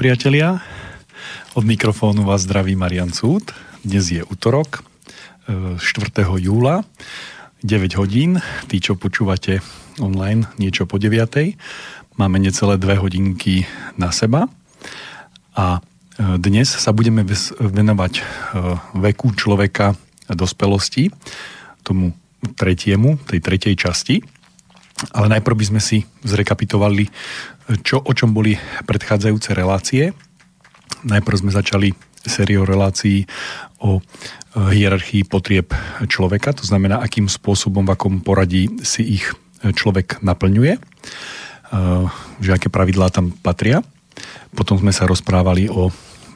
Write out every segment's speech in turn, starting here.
Priatelia. Od mikrofónu vás zdraví Marian Cúd. Dnes je útorok, 4. E, júla, 9 hodín. Tí, čo počúvate online, niečo po 9. Máme necelé 2 hodinky na seba. A e, dnes sa budeme venovať e, veku človeka dospelosti, tomu tretiemu, tej tretej časti. Ale najprv by sme si zrekapitovali čo, o čom boli predchádzajúce relácie. Najprv sme začali sériou relácií o e, hierarchii potrieb človeka, to znamená, akým spôsobom, v akom poradí si ich človek naplňuje, e, že aké pravidlá tam patria. Potom sme sa rozprávali o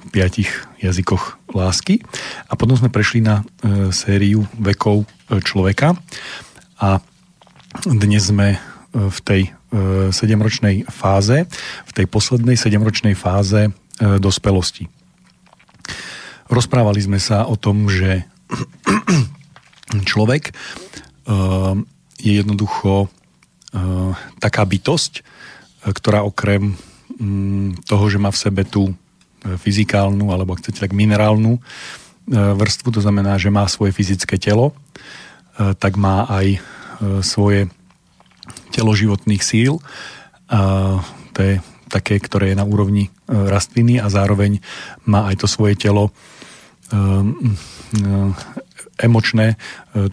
piatich jazykoch lásky a potom sme prešli na e, sériu vekov človeka a dnes sme v tej 7-ročnej fáze, v tej poslednej 7-ročnej fáze e, dospelosti. Rozprávali sme sa o tom, že človek e, je jednoducho e, taká bytosť, ktorá okrem mm, toho, že má v sebe tú fyzikálnu, alebo chcete tak minerálnu vrstvu, to znamená, že má svoje fyzické telo, tak má aj svoje telo životných síl. A to je také, ktoré je na úrovni e, rastliny a zároveň má aj to svoje telo e, e, emočné,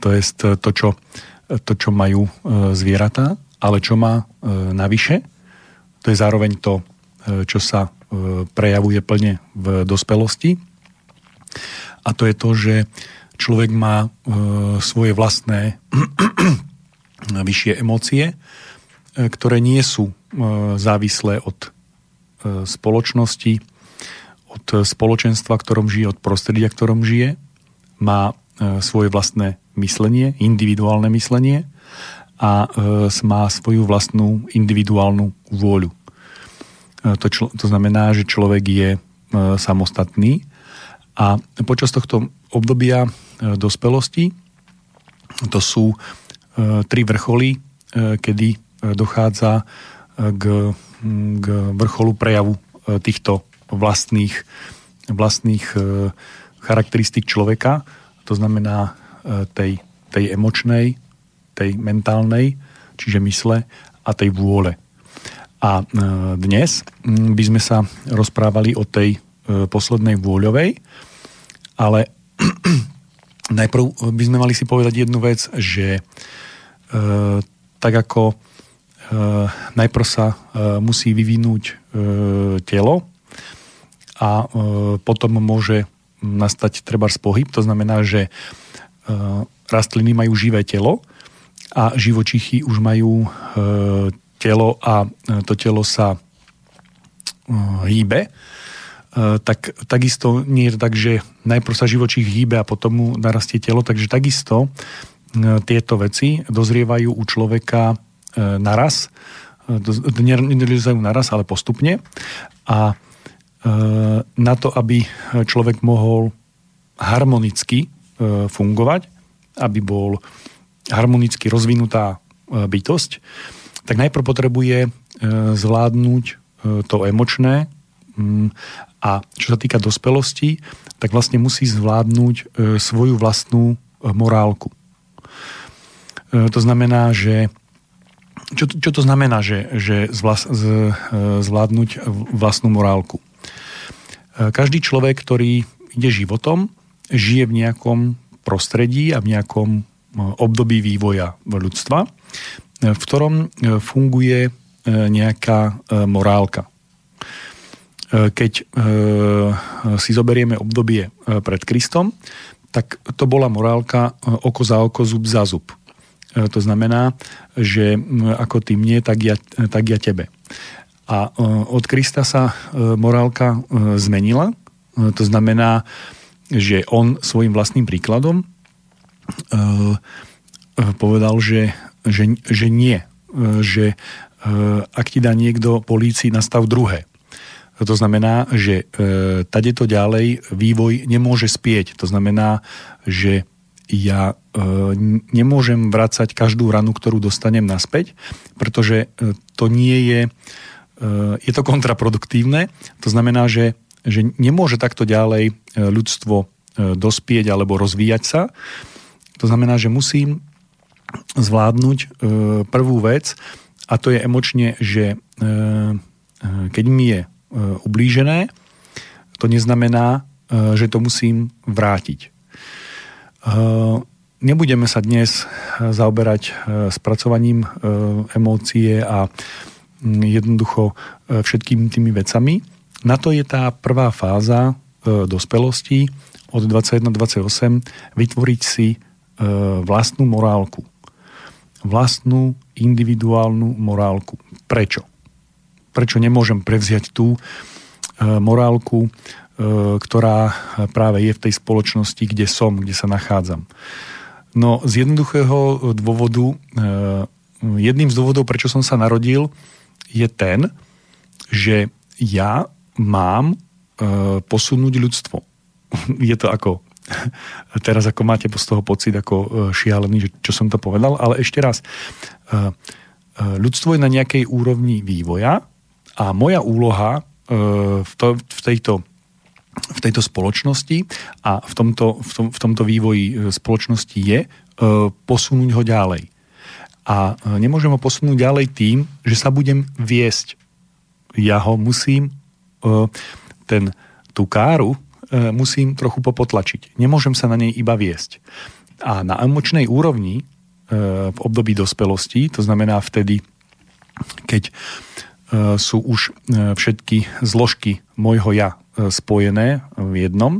to je to, čo, to, čo majú zvieratá, ale čo má navyše, to je zároveň to, čo sa prejavuje plne v dospelosti. A to je to, že človek má svoje vlastné vyššie emócie, e, ktoré nie sú e, závislé od e, spoločnosti, od spoločenstva, ktorom žije, od prostredia, ktorom žije. Má svoje vlastné myslenie, individuálne myslenie a má svoju vlastnú individuálnu vôľu. To, člo, to znamená, že človek je samostatný a počas tohto obdobia dospelosti to sú tri vrcholy, e, kedy e, dochádza k, k vrcholu prejavu týchto vlastných, vlastných charakteristik človeka, to znamená tej, tej emočnej, tej mentálnej, čiže mysle a tej vôle. A dnes by sme sa rozprávali o tej poslednej vôľovej, ale najprv by sme mali si povedať jednu vec, že E, tak ako e, najprv sa e, musí vyvinúť telo a potom môže nastať treba pohyb, to znamená, že rastliny majú živé telo a živočichy už majú telo a to telo sa hýbe, tak takisto nie je to tak, že najprv sa živočích hýbe a potom mu narastie telo, takže takisto E, tieto veci dozrievajú u človeka e, naraz, nedozrievajú naraz, ale postupne. A na to, aby človek mohol harmonicky fungovať, aby bol harmonicky rozvinutá bytosť, tak najprv potrebuje zvládnuť to emočné a čo sa týka dospelosti, tak vlastne musí zvládnuť svoju vlastnú morálku. E, to znamená, že čo, čo to znamená, že, že zvlas, z, e, zvládnuť vlastnú morálku? E, každý človek, ktorý ide životom, žije v nejakom prostredí a v nejakom období vývoja ľudstva, v ktorom funguje nejaká morálka. Keď si zoberieme obdobie pred Kristom, tak to bola morálka oko za oko, zub za zub. E, to znamená, že ako ty mne, tak ja, tak ja tebe. A e, od Krista sa e, morálka zmenila. To znamená, že on svojim vlastným príkladom povedal, že, že, že nie. Že ak ti dá niekto polícii, nastav druhé. To znamená, že tadeto ďalej vývoj nemôže spieť. To znamená, že ja e, nemôžem vrácať každú ranu, ktorú dostanem naspäť, pretože e, to nie je, e, je to kontraproduktívne. To znamená, že, že nemôže takto ďalej ľudstvo dospieť alebo rozvíjať sa. To znamená, že musím zvládnuť prvú vec a to je emočne, že keď mi je ublížené, to neznamená, že to musím vrátiť. Nebudeme sa dnes zaoberať spracovaním emócie a jednoducho všetkými tými vecami. Na to je tá prvá fáza dospelosti od 21-28 vytvoriť si vlastnú morálku. Vlastnú individuálnu morálku. Prečo? Prečo nemôžem prevziať tú morálku E, ktorá práve je v tej spoločnosti, kde som, kde sa nachádzam. No z jednoduchého dôvodu, e, jedným z dôvodov, prečo som sa narodil, je ten, že ja mám e, posunúť ľudstvo. Je to ako teraz ako máte z toho pocit ako šialený, že čo som to povedal, ale ešte raz, ľudstvo je na nejakej úrovni vývoja a moja úloha v, to, v tejto v tejto spoločnosti a v tomto, v, tom, v tomto vývoji e, spoločnosti je e, posunúť ho ďalej. A e, nemôžem ho posunúť ďalej tým, že sa budem viesť. Ja ho musím, ten, tú káru musím trochu popotlačiť. Nemôžem sa na nej iba viesť. A na emočnej úrovni v období dospelosti, to znamená vtedy, keď sú už všetky zložky môjho ja E, spojené v jednom.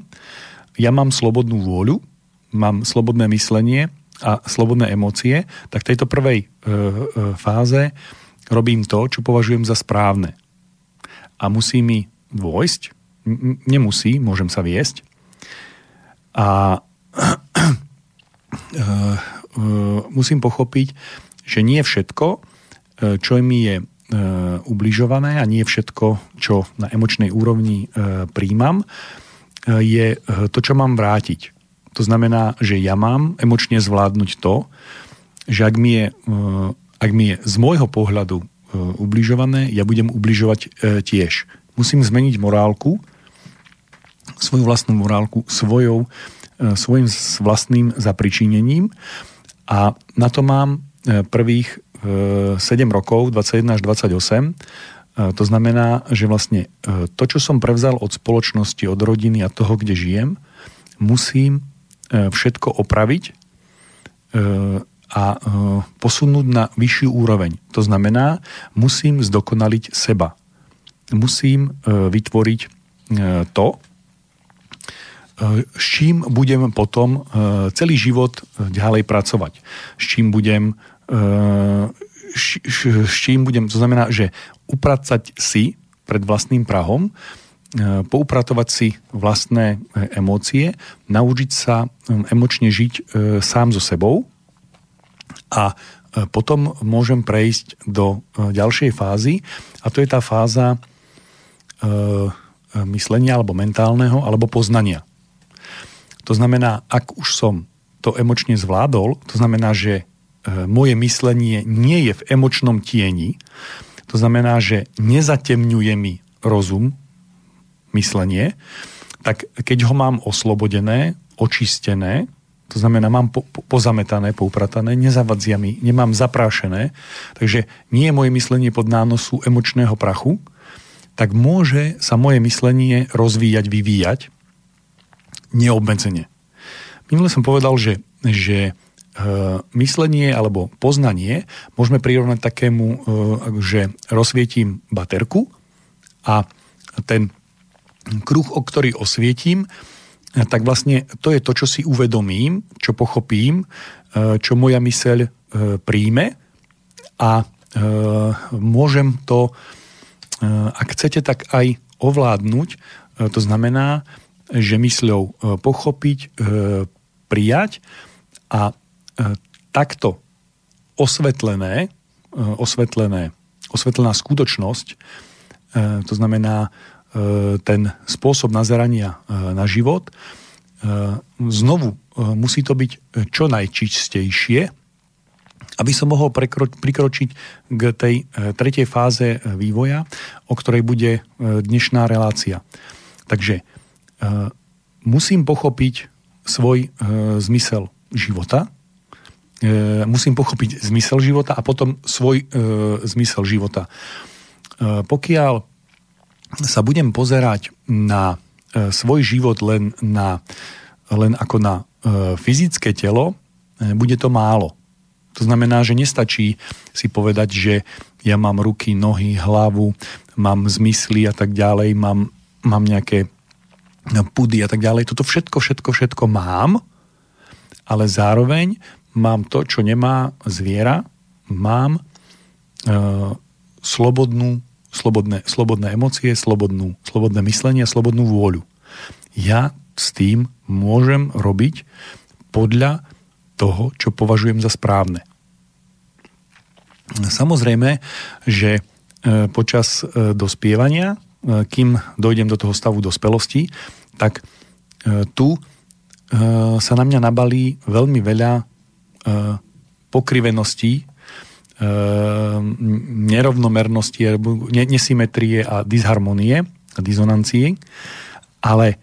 Ja mám slobodnú vôľu, mám slobodné myslenie a slobodné emócie, tak v tejto prvej e, e, fáze robím to, čo považujem za správne. A musí mi dôjsť, nemusí, môžem sa viesť. A musím pochopiť, že nie všetko, čo mi je E, ubližované a nie všetko, čo na emočnej úrovni e, príjmam, e, je to, čo mám vrátiť. To znamená, že ja mám emočne zvládnuť to, že ak mi je, ak mi je z môjho pohľadu ubližované, ja budem ubližovať tiež. Musím zmeniť morálku, svoju vlastnú morálku, svojou, svojim vlastným zapričinením a na to mám prvých 7 rokov, 21 až 28. E, to znamená, že vlastne e, to, čo som prevzal od spoločnosti, od rodiny a toho, kde žijem, musím všetko opraviť a posunúť na vyššiu úroveň. To znamená, musím zdokonaliť seba. Musím vytvoriť to, s čím budem potom celý život ďalej pracovať. S čím budem s čím budem, to znamená, že upracať si pred vlastným prahom, e, poupratovať si vlastné e, emócie, naučiť sa emočne žiť sám so sebou a potom môžem prejsť do ďalšej fázy a to je tá fáza myslenia alebo mentálneho alebo poznania. To znamená, ak už som to emočne zvládol, to znamená, že moje myslenie nie je v emočnom tieni, to znamená, že nezatemňuje mi rozum, myslenie, tak keď ho mám oslobodené, očistené, to znamená, mám po, po, pozametané, poupratané, nezavadzia mi, nemám zaprášené, takže nie je moje myslenie pod nánosu emočného prachu, tak môže sa moje myslenie rozvíjať, vyvíjať neobmedzene. Minule som povedal, že, že myslenie alebo poznanie môžeme prirovnať takému, eh, že rozsvietím baterku a ten kruh, o ktorý osvietím, eh, tak vlastne to je to, čo si uvedomím, čo pochopím, čo moja myseľ príjme a môžem to, ak chcete, tak aj ovládnuť. To znamená, že mysľou pochopiť, prijať a takto osvetlené, e, osvetlené, osvetlená skutočnosť, e, to znamená ten spôsob nazerania na život, znovu musí to byť čo najčistejšie aby som mohol prekro- prikročiť k tej e, tretej fáze e, vývoja, o ktorej bude e, dnešná relácia. Takže musím pochopiť svoj zmysel života, musím pochopiť zmysel života a potom svoj zmysel života. Pokiaľ sa budem pozerať na svoj život len, na, len ako na fyzické telo, bude to málo to znamená, že nestačí si povedať, že ja mám ruky, nohy, hlavu, mám zmysly a tak ďalej, mám, mám nejaké pudy a tak ďalej. Toto všetko, všetko, všetko mám, ale zároveň mám to, čo nemá zviera, mám e, slobodnú, slobodné, slobodné emócie, slobodnú, slobodné myslenie slobodnú vôľu. Ja s tým môžem robiť podľa toho, čo považujem za správne. Samozrejme, že e, počas e, dospievania, e, kým dojdem do toho stavu dospelosti, tak tu sa na mňa nabalí veľmi veľa pokriveností, nerovnomernosti, nesymetrie a disharmonie a dizonancii, ale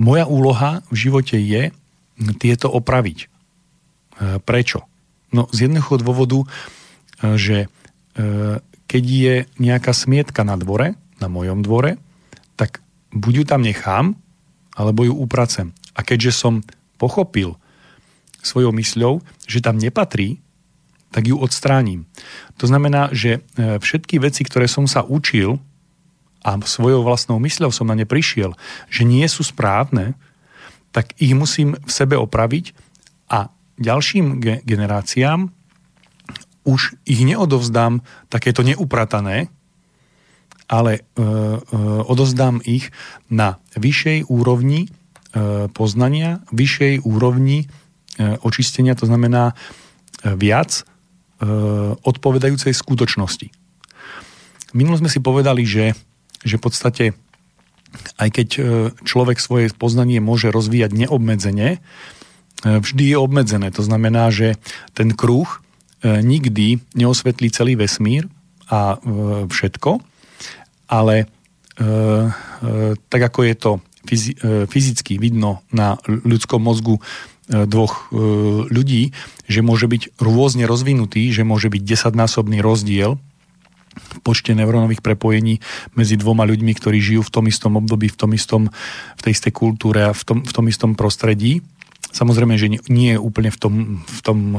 moja úloha v živote je tieto opraviť. Prečo? No z jedného dôvodu, že keď je nejaká smietka na dvore, na mojom dvore, tak buď ju tam nechám, alebo ju upracem. A keďže som pochopil svojou mysľou, že tam nepatrí, tak ju odstránim. To znamená, že všetky veci, ktoré som sa učil a svojou vlastnou mysľou som na ne prišiel, že nie sú správne, tak ich musím v sebe opraviť a ďalším ge- generáciám už ich neodovzdám takéto neupratané, ale e, e, odovzdám ich na vyššej úrovni e, poznania, vyššej úrovni e, očistenia, to znamená e, viac e, odpovedajúcej skutočnosti. Minul sme si povedali, že, že v podstate aj keď e, človek svoje poznanie môže rozvíjať neobmedzene, E, vždy je obmedzené. To znamená, že ten kruh e, nikdy neosvetlí celý vesmír a e, všetko, ale tak ako je to fyzicky vidno na ľudskom mozgu dvoch ľudí, že môže byť rôzne rozvinutý, že môže byť desaťnásobný rozdiel v počte neurónových prepojení medzi dvoma ľuďmi, ktorí žijú v tom istom období, v tom istom, v tej istej kultúre a v tom, v tom istom prostredí. Samozrejme, že nie je úplne v tom, v tom e,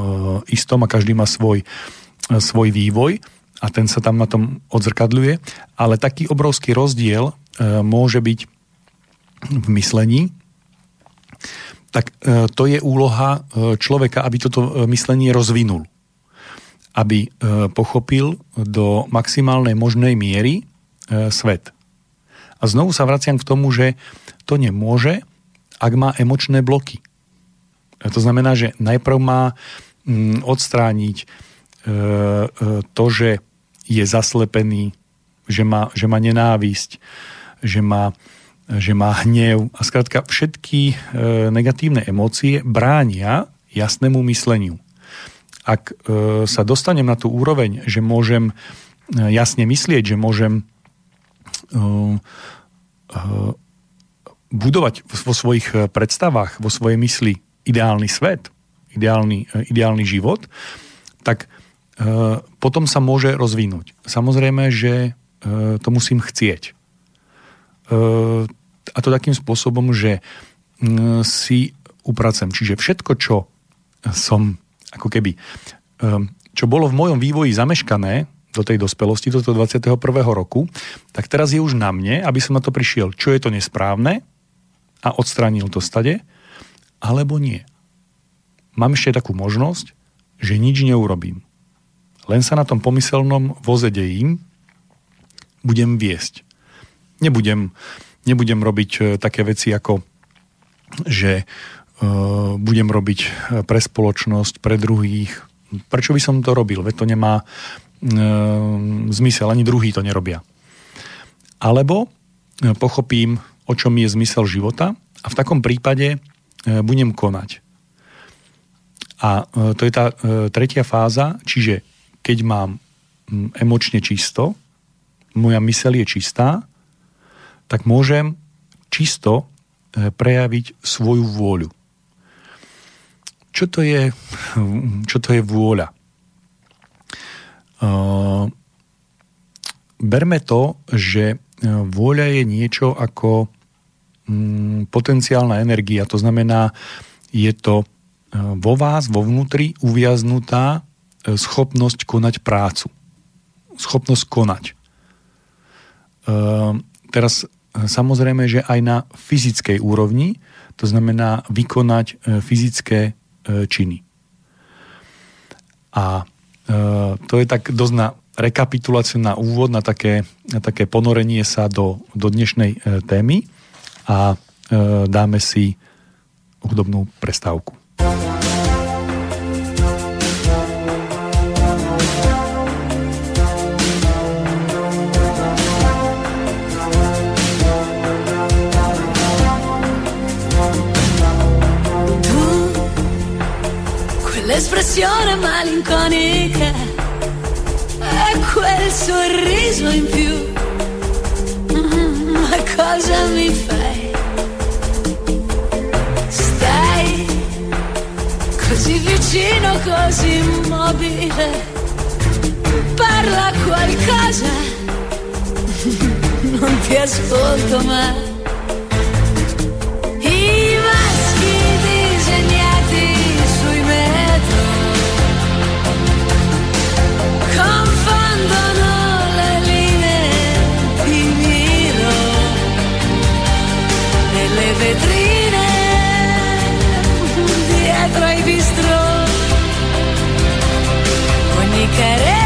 istom a každý má svoj, e, svoj vývoj a ten sa tam na tom odzrkadľuje, ale taký obrovský rozdiel e, môže byť v myslení, tak to je úloha človeka, aby toto myslenie rozvinul. Aby pochopil do maximálnej možnej miery svet. A znovu sa vraciam k tomu, že to nemôže, ak má emočné bloky. To znamená, že najprv má mm, odstrániť e, e, to, že je zaslepený, že má, že má nenávisť, že má, že má hnev a skrátka všetky e, negatívne emócie bránia jasnému mysleniu. Ak sa dostanem na tú úroveň, že môžem jasne myslieť, že môžem budovať vo svojich predstavách, vo svojej mysli ideálny svet, ideálny, e, ideálny život, tak e, potom sa môže rozvinúť. Samozrejme, že e, to musím chcieť. E, a to takým spôsobom, že e, si upracem. Čiže všetko, čo som ako keby, e, čo bolo v mojom vývoji zameškané do tej dospelosti, do toho 21. roku, tak teraz je už na mne, aby som na to prišiel, čo je to nesprávne a odstránil to stade, alebo nie. Mám ešte takú možnosť, že nič neurobím. Len sa na tom pomyselnom voze dejím, budem viesť. Nebudem, nebudem robiť e, také veci ako, že uh, budem robiť e, pre spoločnosť, pre druhých. Prečo by som to robil? Veď to nemá zmysel, ani druhý to nerobia. Alebo pochopím, o čom je zmysel života a v takom prípade E, budem konať. A to je tá tretia fáza, čiže keď mám emočne čisto, moja myseľ je čistá, tak môžem čisto prejaviť svoju vôľu. Čo to je, čo to je vôľa? Uh, berme to, že vôľa je niečo ako um, potenciálna energia. To znamená, je to vo vás, vo vnútri uviaznutá schopnosť konať prácu. Schopnosť konať. Teraz samozrejme, že aj na fyzickej úrovni, to znamená vykonať e, fyzické e, činy. A e, to je tak dosť na rekapituláciu, na úvod, na také, na také ponorenie sa do, do dnešnej témy a dáme si hudobnú prestávku. L'espressione malinconica e quel sorriso in più. Mm, ma cosa mi fai? Stai così vicino, così immobile. Parla qualcosa, non ti ascolto mai. querer.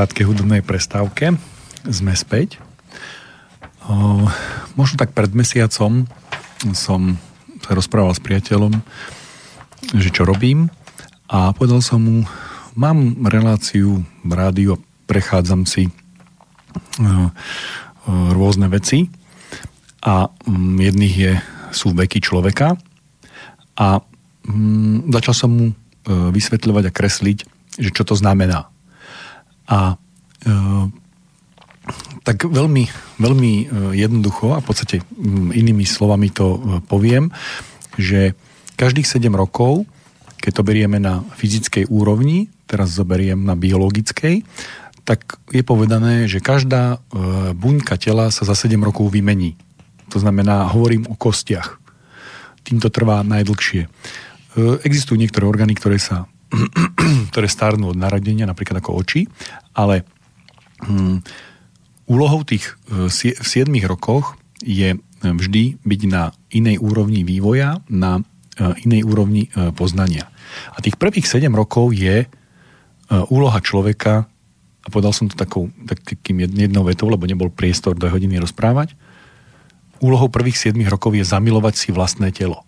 Krátkej hudobnej prestávke sme späť. Možno tak pred mesiacom som sa rozprával s priateľom, že čo robím a povedal som mu, mám reláciu v rádiu a prechádzam si rôzne veci a mm, jedných je, sú veky človeka a mm, začal som mu e, vysvetľovať a kresliť, že čo to znamená. A e, tak veľmi, veľmi e, jednoducho a v podstate inými slovami to e, poviem, že každých 7 rokov, keď to berieme na fyzickej úrovni, teraz zoberiem na biologickej, tak je povedané, že každá buňka tela sa za 7 rokov vymení. To znamená, hovorím o kostiach. Týmto trvá najdlhšie. Existujú niektoré orgány, ktoré sa ktoré starnú od narodenia, napríklad ako oči, ale hm, úlohou tých e, v 7 rokoch je vždy byť na inej úrovni vývoja, na e, inej úrovni poznania. A tých prvých 7 rokov je úloha človeka, a povedal som to takou, takým jednou vetou, lebo nebol priestor do hodiny rozprávať, úlohou prvých 7 rokov je zamilovať si vlastné telo.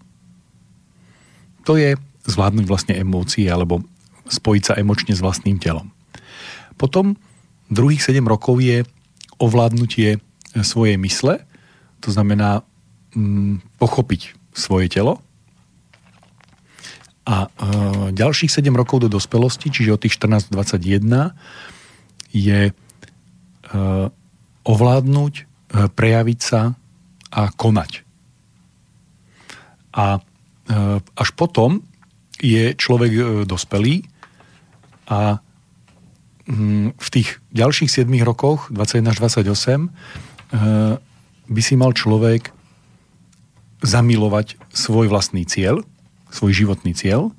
To je zvládnuť vlastne emócie alebo spojiť sa emočne s vlastným telom. Potom druhých 7 rokov je ovládnutie svojej mysle, to znamená mm, pochopiť svoje telo. A e, ďalších 7 rokov do dospelosti, čiže od tých 14-21, je e, ovládnuť, e, prejaviť sa a konať. A e, až potom je človek e, dospelý a mm, v tých ďalších 7 rokoch, 21 až 28, e, by si mal človek zamilovať svoj vlastný cieľ, svoj životný cieľ.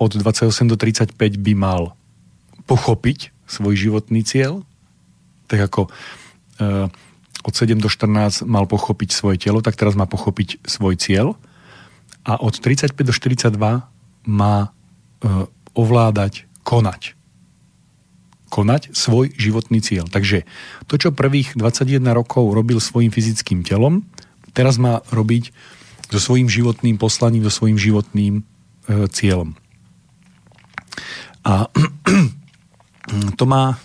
Od 28 do 35 by mal pochopiť svoj životný cieľ, tak ako e, od 7 do 14 mal pochopiť svoje telo, tak teraz má pochopiť svoj cieľ a od 35 do 42 má e, ovládať, konať. Konať svoj životný cieľ. Takže to, čo prvých 21 rokov robil svojim fyzickým telom, teraz má robiť so svojím životným poslaním, so svojím životným e, cieľom. A to má e,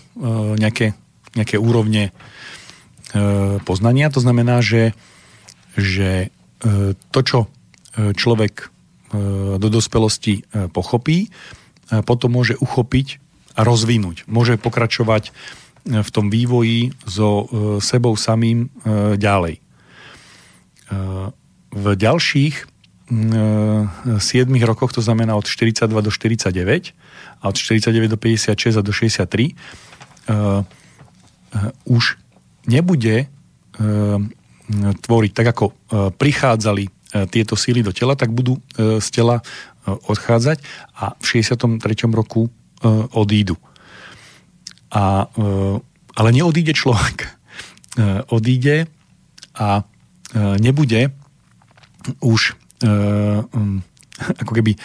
nejaké, nejaké úrovne e, poznania. To znamená, že, že e, to, čo človek e, do dospelosti e, pochopí, potom môže uchopiť a rozvinúť. Môže pokračovať e, v tom vývoji so sebou samým ďalej. V ďalších 7 rokoch, to znamená od 42 do 49 a od 49 do 56 a do 63, už nebude tvoriť tak, ako prichádzali E, tieto síly do tela, tak budú e, z tela e, odchádzať a v 63. roku odídu. A, ale neodíde človek. Odíde a nebude už ako keby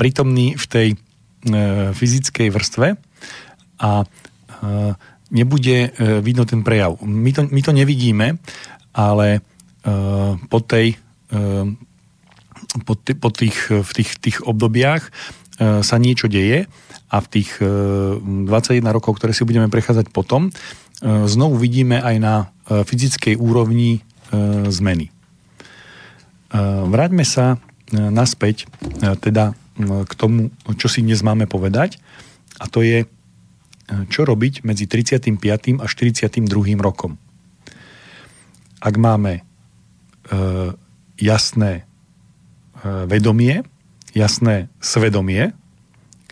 prítomný v tej fyzickej vrstve a nebude vidno ten prejav. My to, my to nevidíme, ale po tej po, t- po tých, v tých, tých obdobiach ehm, sa niečo deje a v tých 21 ehm, rokov, ktoré si budeme prechádzať potom, znovu vidíme aj na fyzickej úrovni zmeny. Vráťme sa naspäť teda k tomu, čo si dnes máme povedať a to je, čo robiť medzi 35. a 42. rokom. Ak máme jasné e, vedomie, jasné svedomie,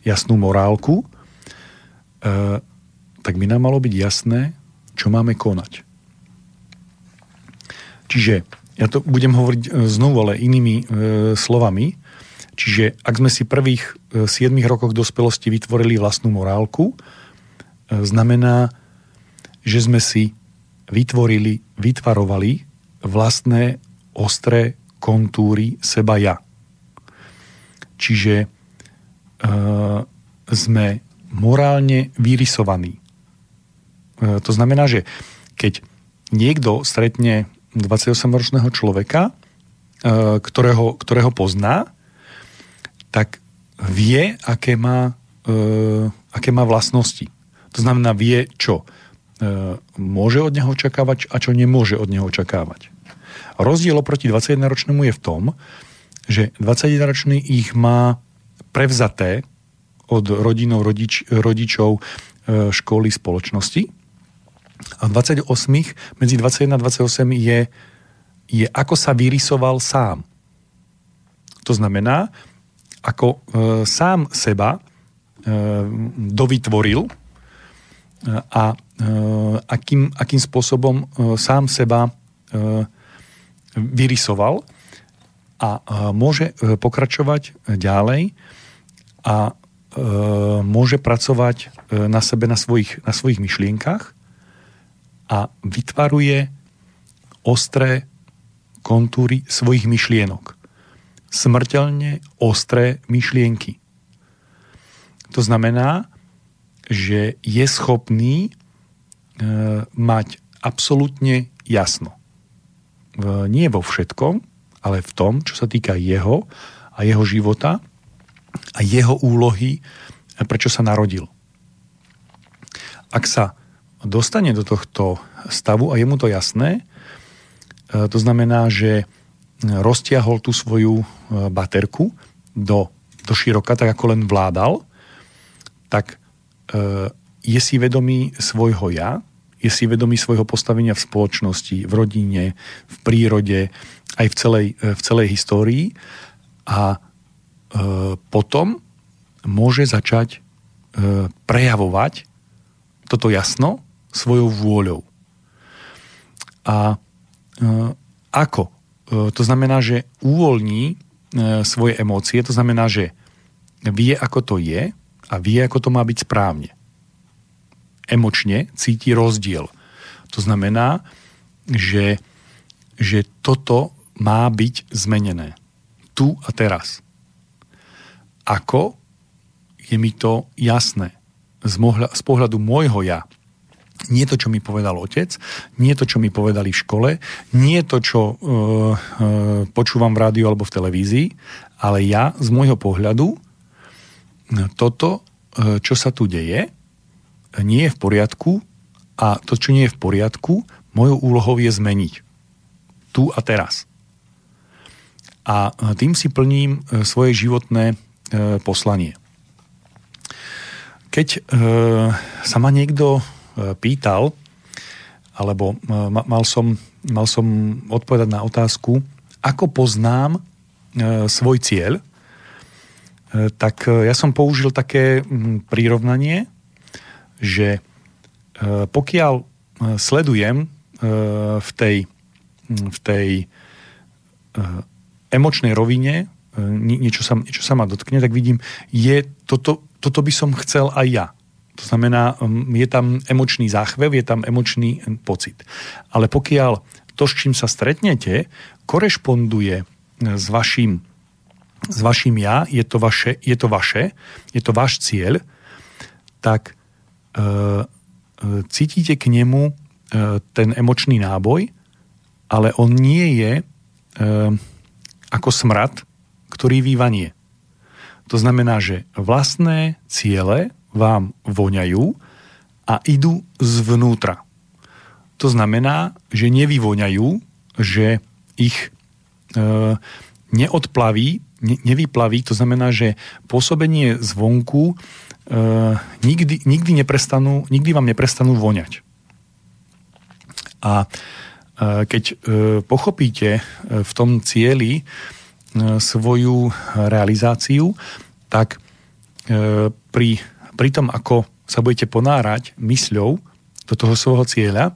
jasnú morálku, e, tak by nám malo byť jasné, čo máme konať. Čiže, ja to budem hovoriť e, znovu, ale inými e, slovami. Čiže ak sme si prvých 7 rokoch dospelosti vytvorili vlastnú morálku, e, znamená, že sme si vytvorili, vytvarovali vlastné ostré kontúry seba ja. Čiže e, sme morálne vyrysovaný. To znamená, že keď niekto stretne 28-ročného človeka, ktorého, ktorého pozná, tak vie, aké má, aké má vlastnosti. To znamená, vie, čo môže od neho očakávať a čo nemôže od neho očakávať. Rozdiel oproti 21-ročnému je v tom, že 21-ročný ich má prevzaté od rodinov, rodič, rodičov, e, školy, spoločnosti. A 28 medzi 21 a 28 je, je ako sa vyrysoval sám. To znamená, ako e, sám seba e, dovytvoril e, a e, akým, akým spôsobom e, sám seba e, vyrysoval a môže e, pokračovať ďalej a e, môže pracovať e, na sebe, na svojich, na svojich myšlienkach a vytvaruje ostré kontúry svojich myšlienok. Smrteľne ostré myšlienky. To znamená, že je schopný e, mať absolútne jasno. Nie vo všetkom, ale v tom, čo sa týka jeho a jeho života a jeho úlohy, prečo sa narodil. Ak sa dostane do tohto stavu a je mu to jasné, e, to znamená, že roztiahol tú svoju e, baterku do, do široka, tak ako len vládal, tak e, je si vedomý svojho ja, je si vedomý svojho postavenia v spoločnosti, v rodine, v prírode, aj v celej, v celej histórii a e, potom môže začať e, prejavovať toto jasno svojou vôľou. A e, ako? E, to znamená, že uvoľní e, svoje emócie, to znamená, že vie, ako to je a vie, ako to má byť správne. Emočne cíti rozdiel. To znamená, že, že toto má byť zmenené. Tu a teraz. Ako? Je mi to jasné. Z, mohľa, z pohľadu môjho ja. Nie to, čo mi povedal otec, nie to, čo mi povedali v škole, nie to, čo uh, uh, počúvam v rádiu alebo v televízii, ale ja z môjho pohľadu toto, uh, čo sa tu deje, nie je v poriadku a to, čo nie je v poriadku, mojou úlohou je zmeniť. Tu a teraz a tým si plním e, svoje životné e, poslanie. Keď e, sa ma niekto pýtal, alebo mal som, mal som odpovedať na otázku, ako poznám svoj cieľ, tak ja som použil také prirovnanie, že pokiaľ sledujem v tej, v tej emočnej rovine e, niečo sa, niečo sa ma dotkne, tak vidím, je toto, toto by som chcel aj ja. To znamená, je tam emočný záchvev, je tam emočný pocit. Ale pokiaľ to, s čím sa stretnete, korešponduje e, s vašim, s vašim ja, je to, vaše, je to vaše, je to váš cieľ, tak e, e, cítite k nemu e, ten emočný náboj, ale on nie je e, ako smrad, ktorý vývanie. To znamená, že vlastné ciele vám voňajú a idú zvnútra. To znamená, že nevyvoňajú, že ich e, neodplaví, ne, nevyplaví, to znamená, že pôsobenie zvonku e, nikdy, nikdy, neprestanú, nikdy vám neprestanú voňať. A Eh, keď eh, pochopíte v tom cieli svoju realizáciu, tak pri, pri tom, ako sa budete ponárať mysľou do toho svojho cieľa,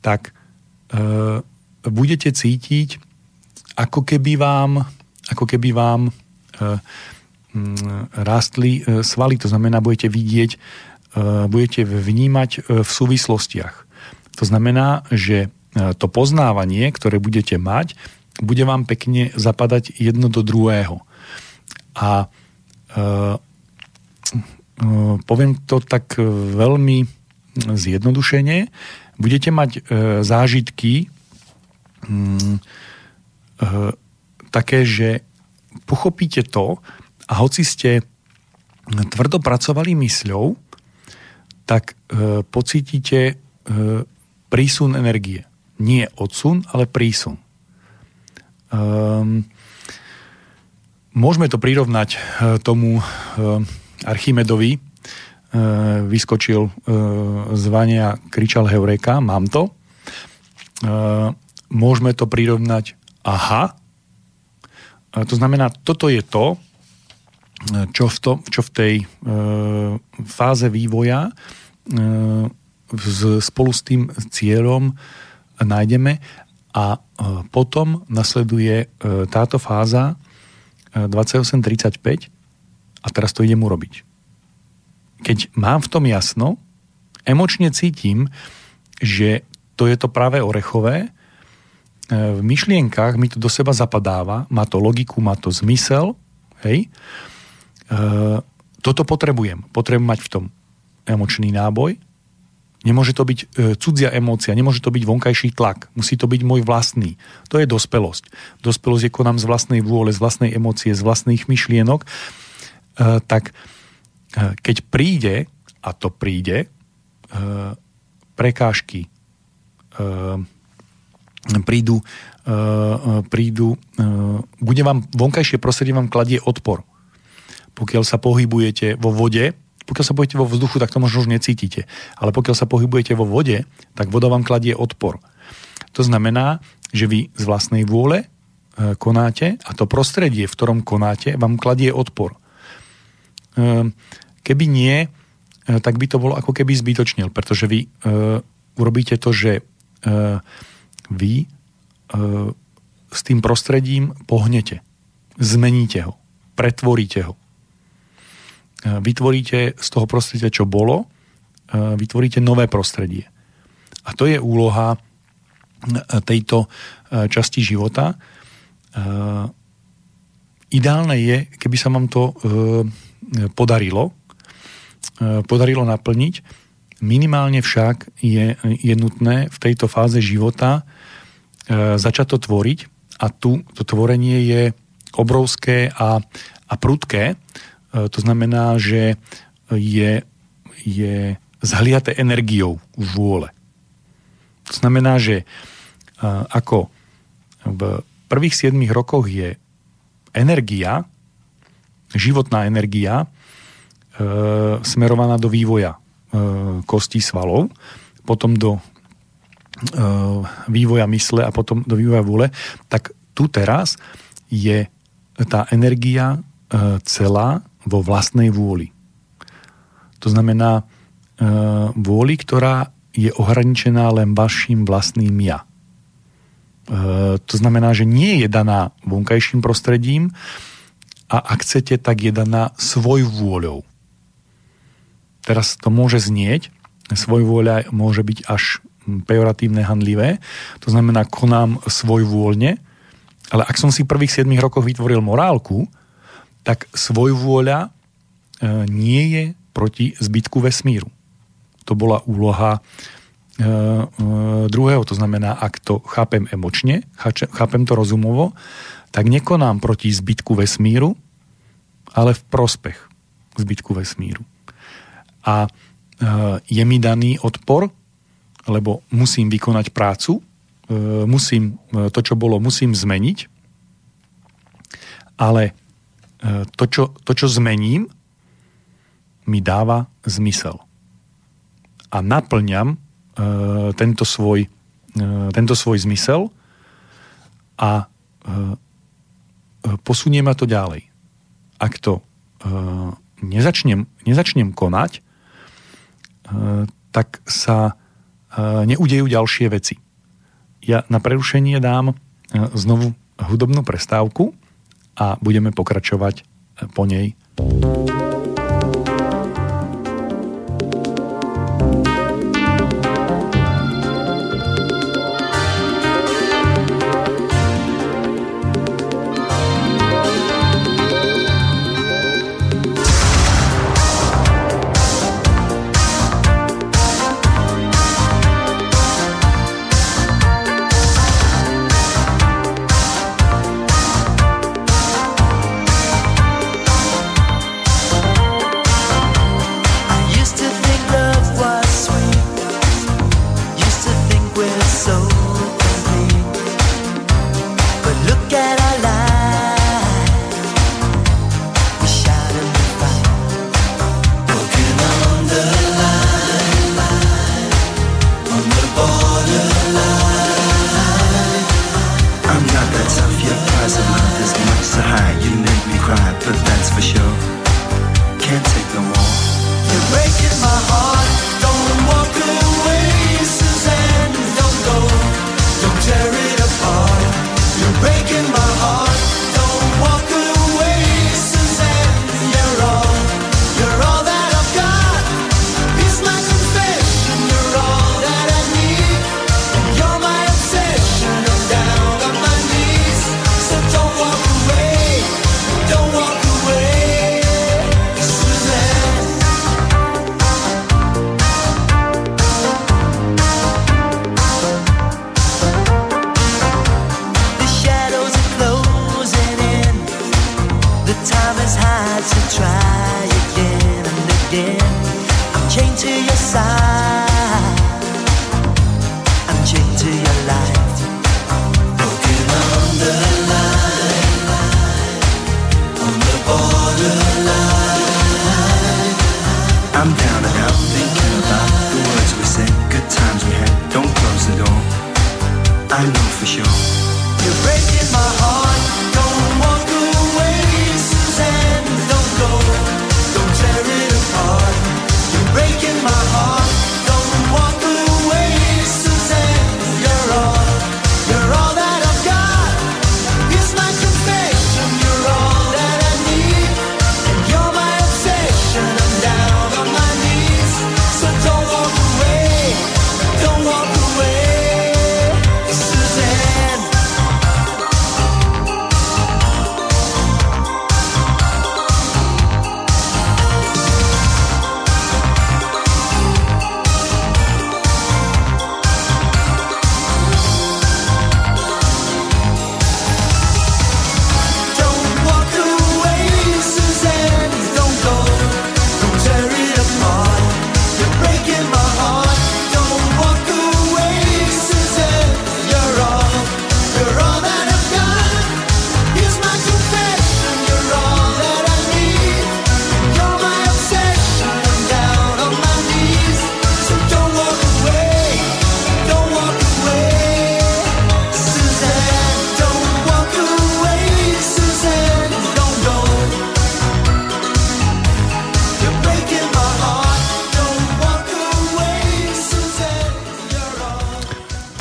tak budete cítiť, ako keby vám, ako keby vám mm, rástli svaly, to znamená, budete vidieť, budete vnímať v súvislostiach. To znamená, že E, to poznávanie, ktoré budete mať, bude vám pekne zapadať jedno do druhého. A e, poviem to tak veľmi zjednodušene, budete mať zážitky mm, také, že pochopíte to a hoci ste tvrdo pracovali mysľou, tak e, pocítite e, prísun energie. Nie odsun, ale prísun. Um, môžeme to prirovnať e, tomu e, Archimedovi, e, vyskočil z vania, kričal Heureka, mám to. Môžeme to prirovnať aha. To znamená, toto je to, čo v, to, čo v tej e, fáze vývoja e, z, spolu s tým cieľom nájdeme a e, potom nasleduje e, táto fáza e, 28.35 a teraz to idem urobiť. Keď mám v tom jasno, emočne cítim, že to je to práve orechové, e, v myšlienkách mi to do seba zapadáva, má to logiku, má to zmysel, hej, toto potrebujem. Potrebujem mať v tom emočný náboj. Nemôže to byť e, cudzia emócia, nemôže to byť vonkajší tlak. Musí to byť môj vlastný. To je dospelosť. Dospelosť je konám z vlastnej vôle, z vlastnej emócie, z vlastných myšlienok. E, tak e, keď príde, a to príde, prekážky, prídu, prídu, bude vám, vonkajšie prostredie vám kladie odpor pokiaľ sa pohybujete vo vode, pokiaľ sa pohybujete vo vzduchu, tak to možno už necítite. Ale pokiaľ sa pohybujete vo vode, tak voda vám kladie odpor. To znamená, že vy z vlastnej vôle e, konáte a to prostredie, v ktorom konáte, vám kladie odpor. E, keby nie, e, tak by to bolo ako keby zbytočnil, pretože vy urobíte to, že vy s tým prostredím pohnete, zmeníte ho, pretvoríte ho. E, vytvoríte z toho prostredia, čo bolo, e, vytvoríte nové prostredie. A to je úloha e, tejto časti života. Ideálne je, keby sa vám to podarilo, podarilo naplniť. Minimálne však je, je nutné v tejto fáze života začať to tvoriť a tu to tvorenie je obrovské a, a prudké, to znamená, že je, je zhliate energiou vôle. To znamená, že e, ako v prvých 7 rokoch je energia, životná energia, e, smerovaná do vývoja kostí svalov, potom do vývoja mysle a potom do vývoja vôle, tak tu teraz je tá energia celá vo vlastnej vôli. To znamená e, vôli, ktorá je ohraničená len vašim vlastným ja. E, to znamená, že nie je daná vonkajším prostredím a ak chcete, tak je daná svoj vôľou. Teraz to môže znieť, svoj vôľa môže byť až pejoratívne, handlivé, to znamená konám svoj vôľne, ale ak som si v prvých 7 rokoch vytvoril morálku, tak svojvôľa e, nie je proti zbytku vesmíru. To bola úloha e, e, druhého, to znamená, ak to chápem emočne, chápem to rozumovo, tak nekonám proti zbytku vesmíru, ale v prospech zbytku vesmíru. A je mi daný odpor, lebo musím vykonať prácu, musím to, čo bolo, musím zmeniť, ale to, čo, to, čo zmením, mi dáva zmysel. A naplňam e, tento, svoj, e, tento svoj zmysel a e, e, posunie ma to ďalej. Ak to e, nezačnem, nezačnem konať, e, tak sa e, neudejú ďalšie veci. Ja na prerušenie dám e, znovu hudobnú prestávku a budeme pokračovať po nej.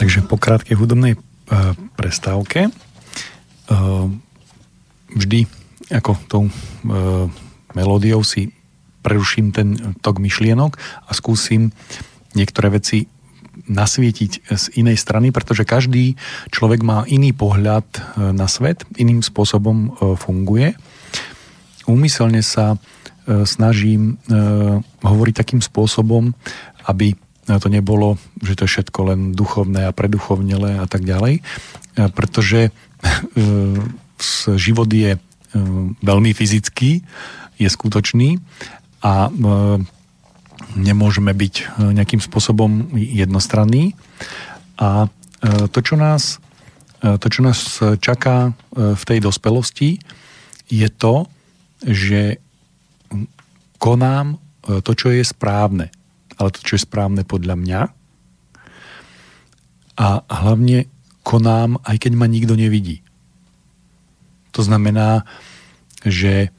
Takže po krátkej hudobnej uh, prestávke uh, vždy ako tou uh, melódiou si preruším ten tok myšlienok a skúsim niektoré veci nasvietiť z inej strany, pretože každý človek má iný pohľad e, na svet, iným spôsobom e, funguje. Úmyselne sa e, snažím hovoriť takým spôsobom, aby to nebolo, že to je všetko len duchovné a preduchovnelé a tak ďalej, pretože život je veľmi fyzický, je skutočný a nemôžeme byť nejakým spôsobom jednostranní. A to, čo nás, to, čo nás čaká v tej dospelosti, je to, že konám to, čo je správne. Ale to, čo je správne podľa mňa. A hlavne konám, aj keď ma nikto nevidí. To znamená, že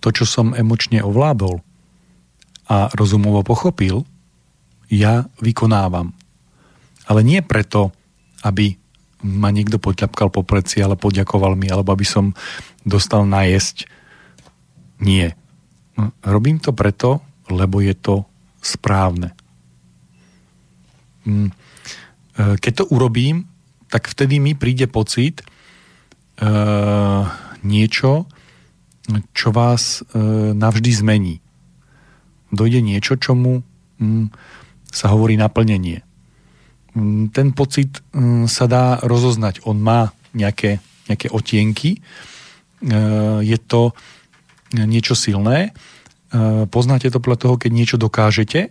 to, čo som emočne ovládol a rozumovo pochopil, ja vykonávam. Ale nie preto, aby ma niekto poťapkal po pleci, ale poďakoval mi, alebo aby som dostal najesť. Nie. Robím to preto, lebo je to správne. Keď to urobím, tak vtedy mi príde pocit uh, niečo, čo vás uh, navždy zmení. Dojde niečo, čomu um, sa hovorí naplnenie. Um, ten pocit sa dá rozoznať. On má nejaké, nejaké otienky. Uh, je to niečo silné. Uh, poznáte to podľa toho, keď niečo dokážete,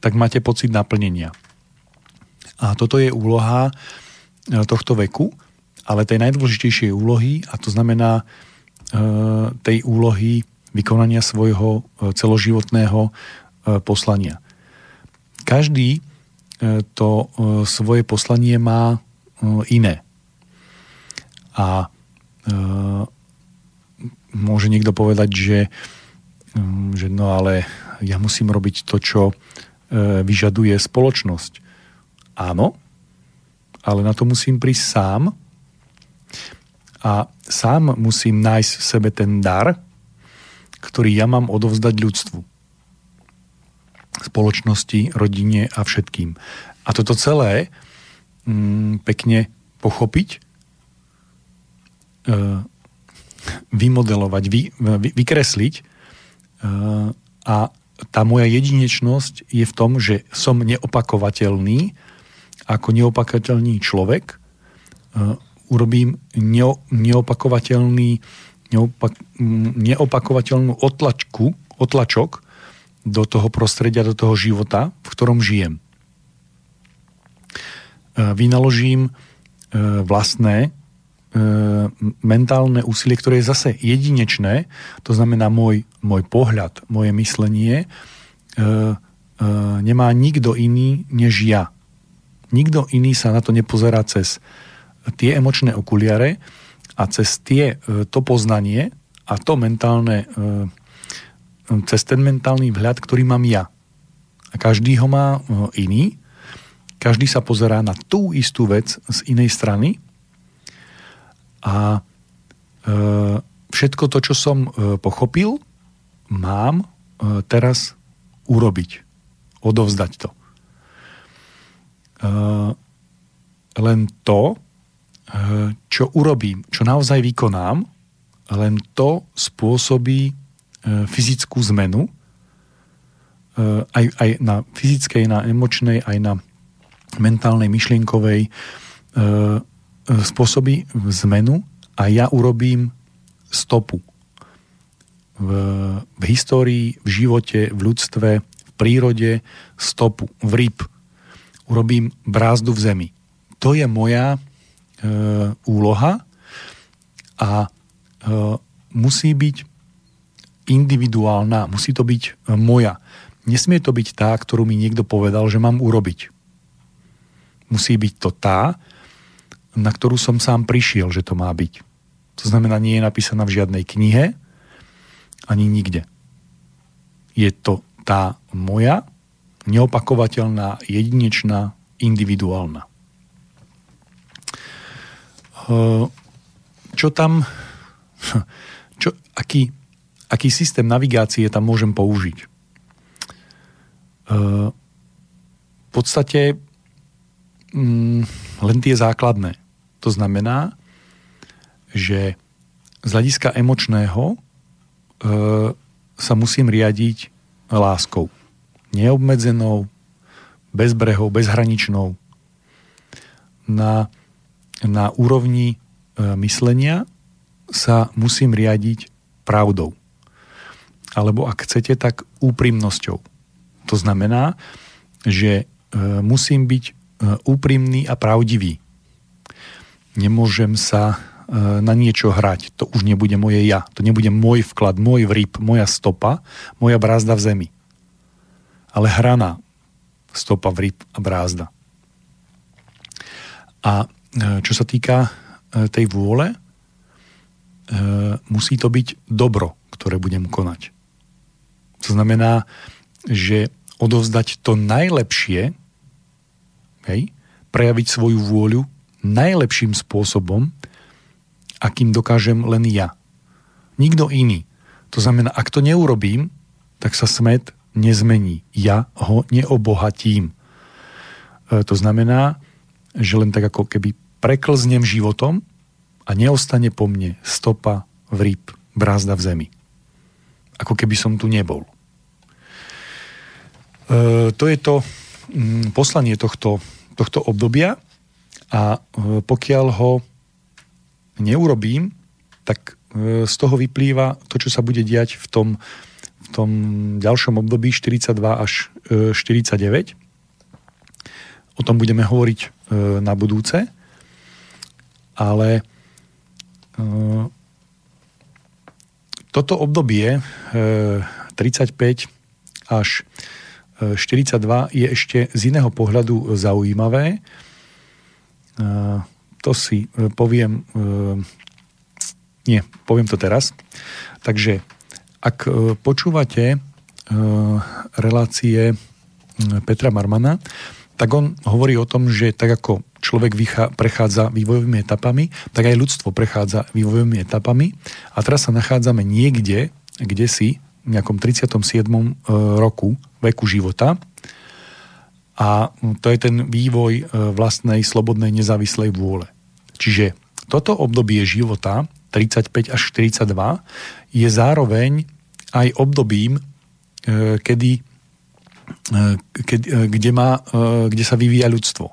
tak máte pocit naplnenia. A toto je úloha tohto veku, ale tej najdôležitejšej úlohy, a to znamená tej úlohy vykonania svojho celoživotného poslania. Každý to svoje poslanie má iné. A môže niekto povedať, že, že no ale ja musím robiť to, čo vyžaduje spoločnosť. Áno, ale na to musím prísť sám a sám musím nájsť v sebe ten dar, ktorý ja mám odovzdať ľudstvu. Spoločnosti, rodine a všetkým. A toto celé mm, pekne pochopiť, e, vymodelovať, vy, vy, vykresliť e, a tá moja jedinečnosť je v tom, že som neopakovateľný ako neopakovateľný človek. Uh, urobím neo, neopakovateľný neopak, neopakovateľnú otlačku, otlačok do toho prostredia, do toho života, v ktorom žijem. Uh, vynaložím uh, vlastné mentálne úsilie, ktoré je zase jedinečné, to znamená môj, môj pohľad, moje myslenie, nemá nikto iný než ja. nikto iný sa na to nepozerá cez tie emočné okuliare a cez tie, e, to poznanie a to mentálne, e, cez ten mentálny vhľad, ktorý mám ja. A každý ho má iný, každý sa pozerá na tú istú vec z inej strany a všetko to, čo som pochopil, mám teraz urobiť. Odovzdať to. Len to, čo urobím, čo naozaj vykonám, len to spôsobí fyzickú zmenu, aj, aj na fyzickej, na emočnej, aj na mentálnej, myšlienkovej spôsobí zmenu a ja urobím stopu v, v histórii, v živote, v ľudstve, v prírode stopu, v ryb. Urobím brázdu v zemi. To je moja e, úloha a e, musí byť individuálna, musí to byť e, moja. Nesmie to byť tá, ktorú mi niekto povedal, že mám urobiť. Musí byť to tá, na ktorú som sám prišiel, že to má byť. To znamená, nie je napísaná v žiadnej knihe, ani nikde. Je to tá moja, neopakovateľná, jedinečná, individuálna. Čo tam, čo, aký, aký systém navigácie tam môžem použiť? V podstate mm, len tie základné. To znamená, že z hľadiska emočného E, sa musím riadiť láskou. Neobmedzenou, bezbrehou, bezhraničnou. Na, na úrovni e, myslenia sa musím riadiť pravdou. Alebo ak chcete, tak úprimnosťou. To znamená, že e, musím byť úprimný a pravdivý. Nemôžem sa na niečo hrať. To už nebude moje ja. To nebude môj vklad, môj vrip, moja stopa, moja brázda v zemi. Ale hraná stopa, vrip a brázda. A e, čo sa týka e, tej vôle, e, musí to byť dobro, ktoré budem konať. To znamená, že odovzdať to najlepšie, hej, prejaviť svoju vôľu najlepším spôsobom, akým dokážem len ja. Nikto iný. To znamená, ak to neurobím, tak sa smet nezmení. Ja ho neobohatím. E, to znamená, že len tak ako keby preklznem životom a neostane po mne stopa, vrýb, brázda v zemi. Ako keby som tu nebol. E, to je to mm, poslanie tohto, tohto obdobia a e, pokiaľ ho neurobím, tak e, z toho vyplýva to, čo sa bude diať v tom, v tom ďalšom období 42 až 49. E, o tom budeme hovoriť na budúce, ale toto obdobie 35 až 42 je ešte z iného pohľadu zaujímavé to si e, poviem, e, nie, poviem to teraz. Takže ak počúvate relácie Petra Marmana, tak on hovorí o tom, že tak ako človek prechádza vývojovými etapami, tak aj ľudstvo prechádza vývojovými etapami a teraz sa nachádzame niekde, kde si v nejakom 37. roku veku života a to je ten vývoj vlastnej slobodnej nezávislej vôle. Čiže toto obdobie života, 35 až 42, je zároveň aj obdobím, e, kedy, e, kedy, e, kde, má, kde sa vyvíja ľudstvo.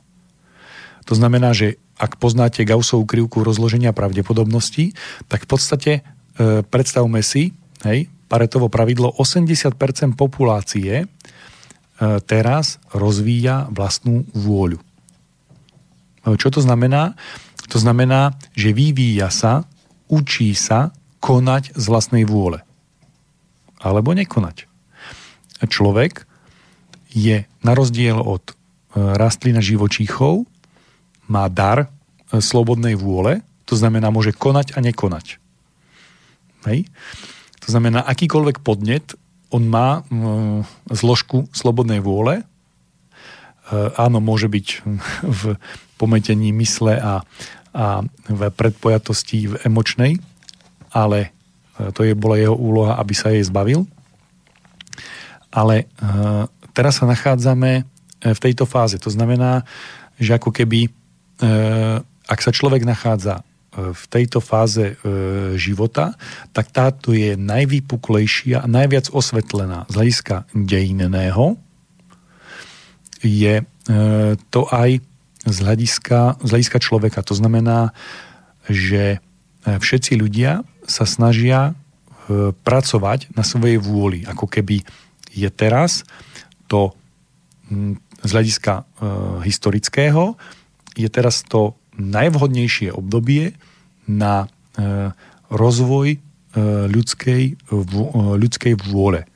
To znamená, že ak poznáte Gaussovú krivku rozloženia pravdepodobností, tak v podstate predstavme si, hej, Paretovo pravidlo, 80% populácie teraz rozvíja vlastnú vôľu. Čo to znamená? To znamená, že vyvíja sa, učí sa konať z vlastnej vôle. Alebo nekonať. Človek je na rozdiel od rastlina živočíchov má dar e, slobodnej vôle, to znamená, môže konať a nekonať. Hej? To znamená, akýkoľvek podnet, on má mm, zložku slobodnej vôle. E, áno, môže byť v pometení mysle a, a v predpojatosti v emočnej, ale e, to je, bola jeho úloha, aby sa jej zbavil. Ale e, teraz sa nachádzame v tejto fáze. To znamená, že ako keby, ak sa človek nachádza v tejto fáze života, tak táto je najvýpuklejšia a najviac osvetlená z hľadiska dejinného. Je to aj z hľadiska, z hľadiska človeka. To znamená, že všetci ľudia sa snažia pracovať na svojej vôli, ako keby je teraz to z hľadiska e, historického, je teraz to najvhodnejšie obdobie na e, rozvoj e, ľudskej, e, ľudskej vôle.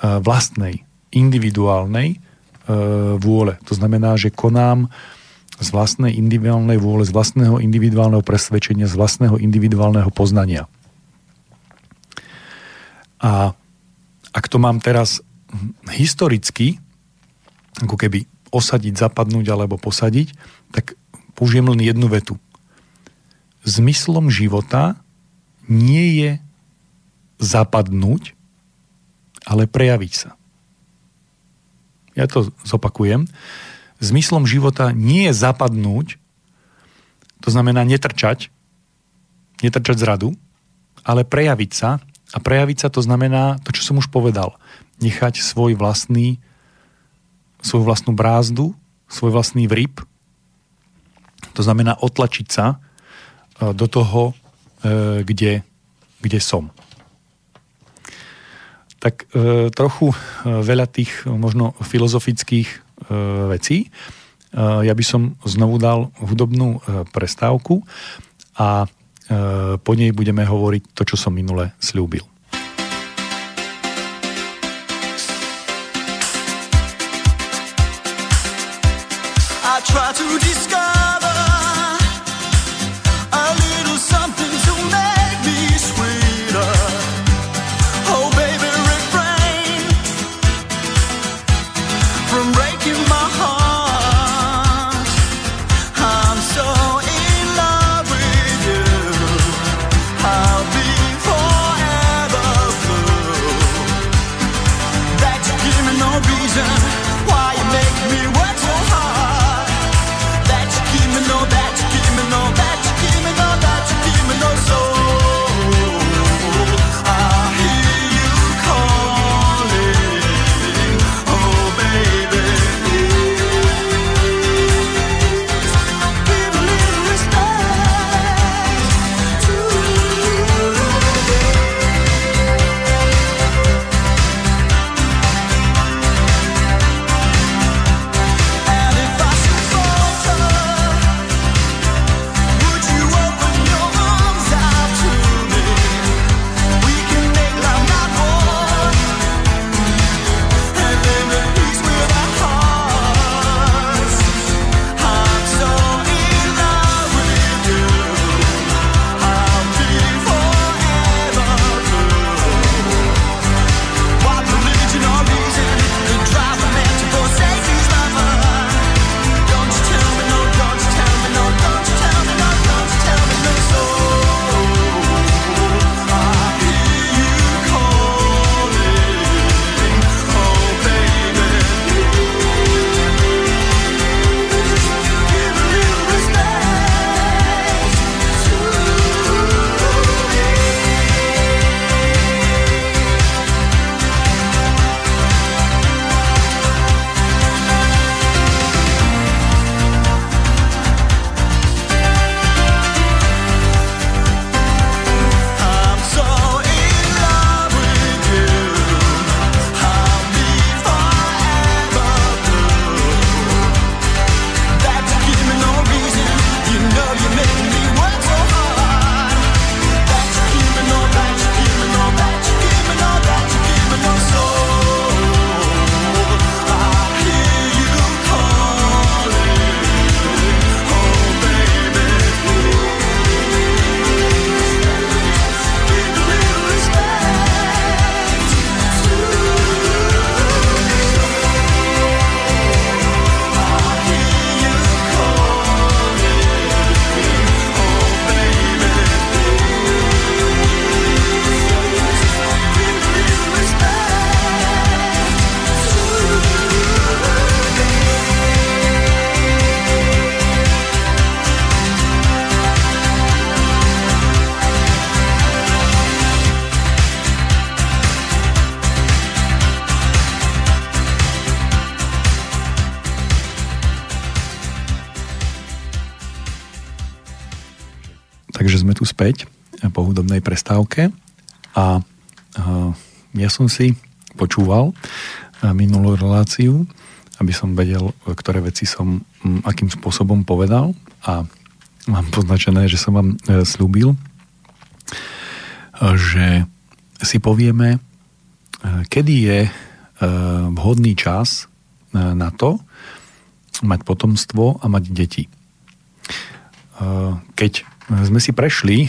Vlastnej, individuálnej vôle. To znamená, že konám z vlastnej individuálnej vôle, z vlastného individuálneho presvedčenia, z vlastného individuálneho poznania. A ak to mám teraz historicky, ako keby osadiť, zapadnúť alebo posadiť, tak použijem len jednu vetu. Zmyslom života nie je zapadnúť, ale prejaviť sa. Ja to zopakujem. Zmyslom života nie je zapadnúť, to znamená netrčať, netrčať z radu, ale prejaviť sa a prejaviť sa to znamená to, čo som už povedal. Nechať svoj vlastný, svoju vlastnú brázdu, svoj vlastný vrip. To znamená otlačiť sa e, do toho, e, kde, kde som. Tak e, trochu veľa tých možno filozofických vecí. Ja by som znovu dal hudobnú prestávku a po nej budeme hovoriť to, čo som minule slúbil. Takže sme tu späť po hudobnej prestávke a ja som si počúval minulú reláciu, aby som vedel, ktoré veci som akým spôsobom povedal a mám poznačené, že som vám e, slúbil, že si povieme, e, kedy je e, vhodný čas na to mať potomstvo a mať deti. Keď sme si prešli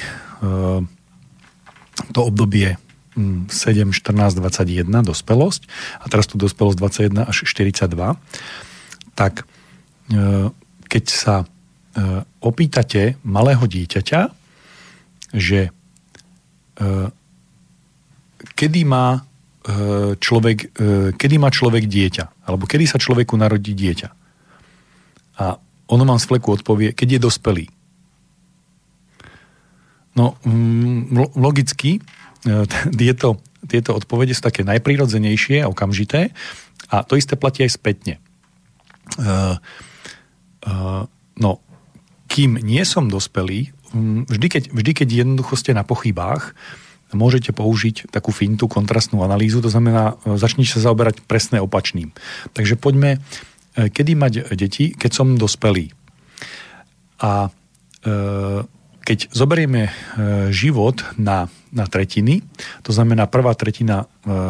to obdobie 7, 14, 21, dospelosť, a teraz tu dospelosť 21 až 42, tak keď sa opýtate malého dieťaťa, že kedy má človek, kedy má človek dieťa, alebo kedy sa človeku narodí dieťa. A ono vám z fleku odpovie, keď je dospelý. No, mm, logicky, tieto, tieto odpovede sú také najprirodzenejšie a okamžité a to isté platí aj spätne. No, kým nie som dospelý, vždy keď, vždy keď jednoducho ste na pochybách, môžete použiť takú fintu, kontrastnú analýzu, to znamená, e, začnite sa zaoberať presne opačným. Takže poďme, e, kedy mať deti, keď som dospelý. A e, keď zoberieme život na, na tretiny, to znamená prvá tretina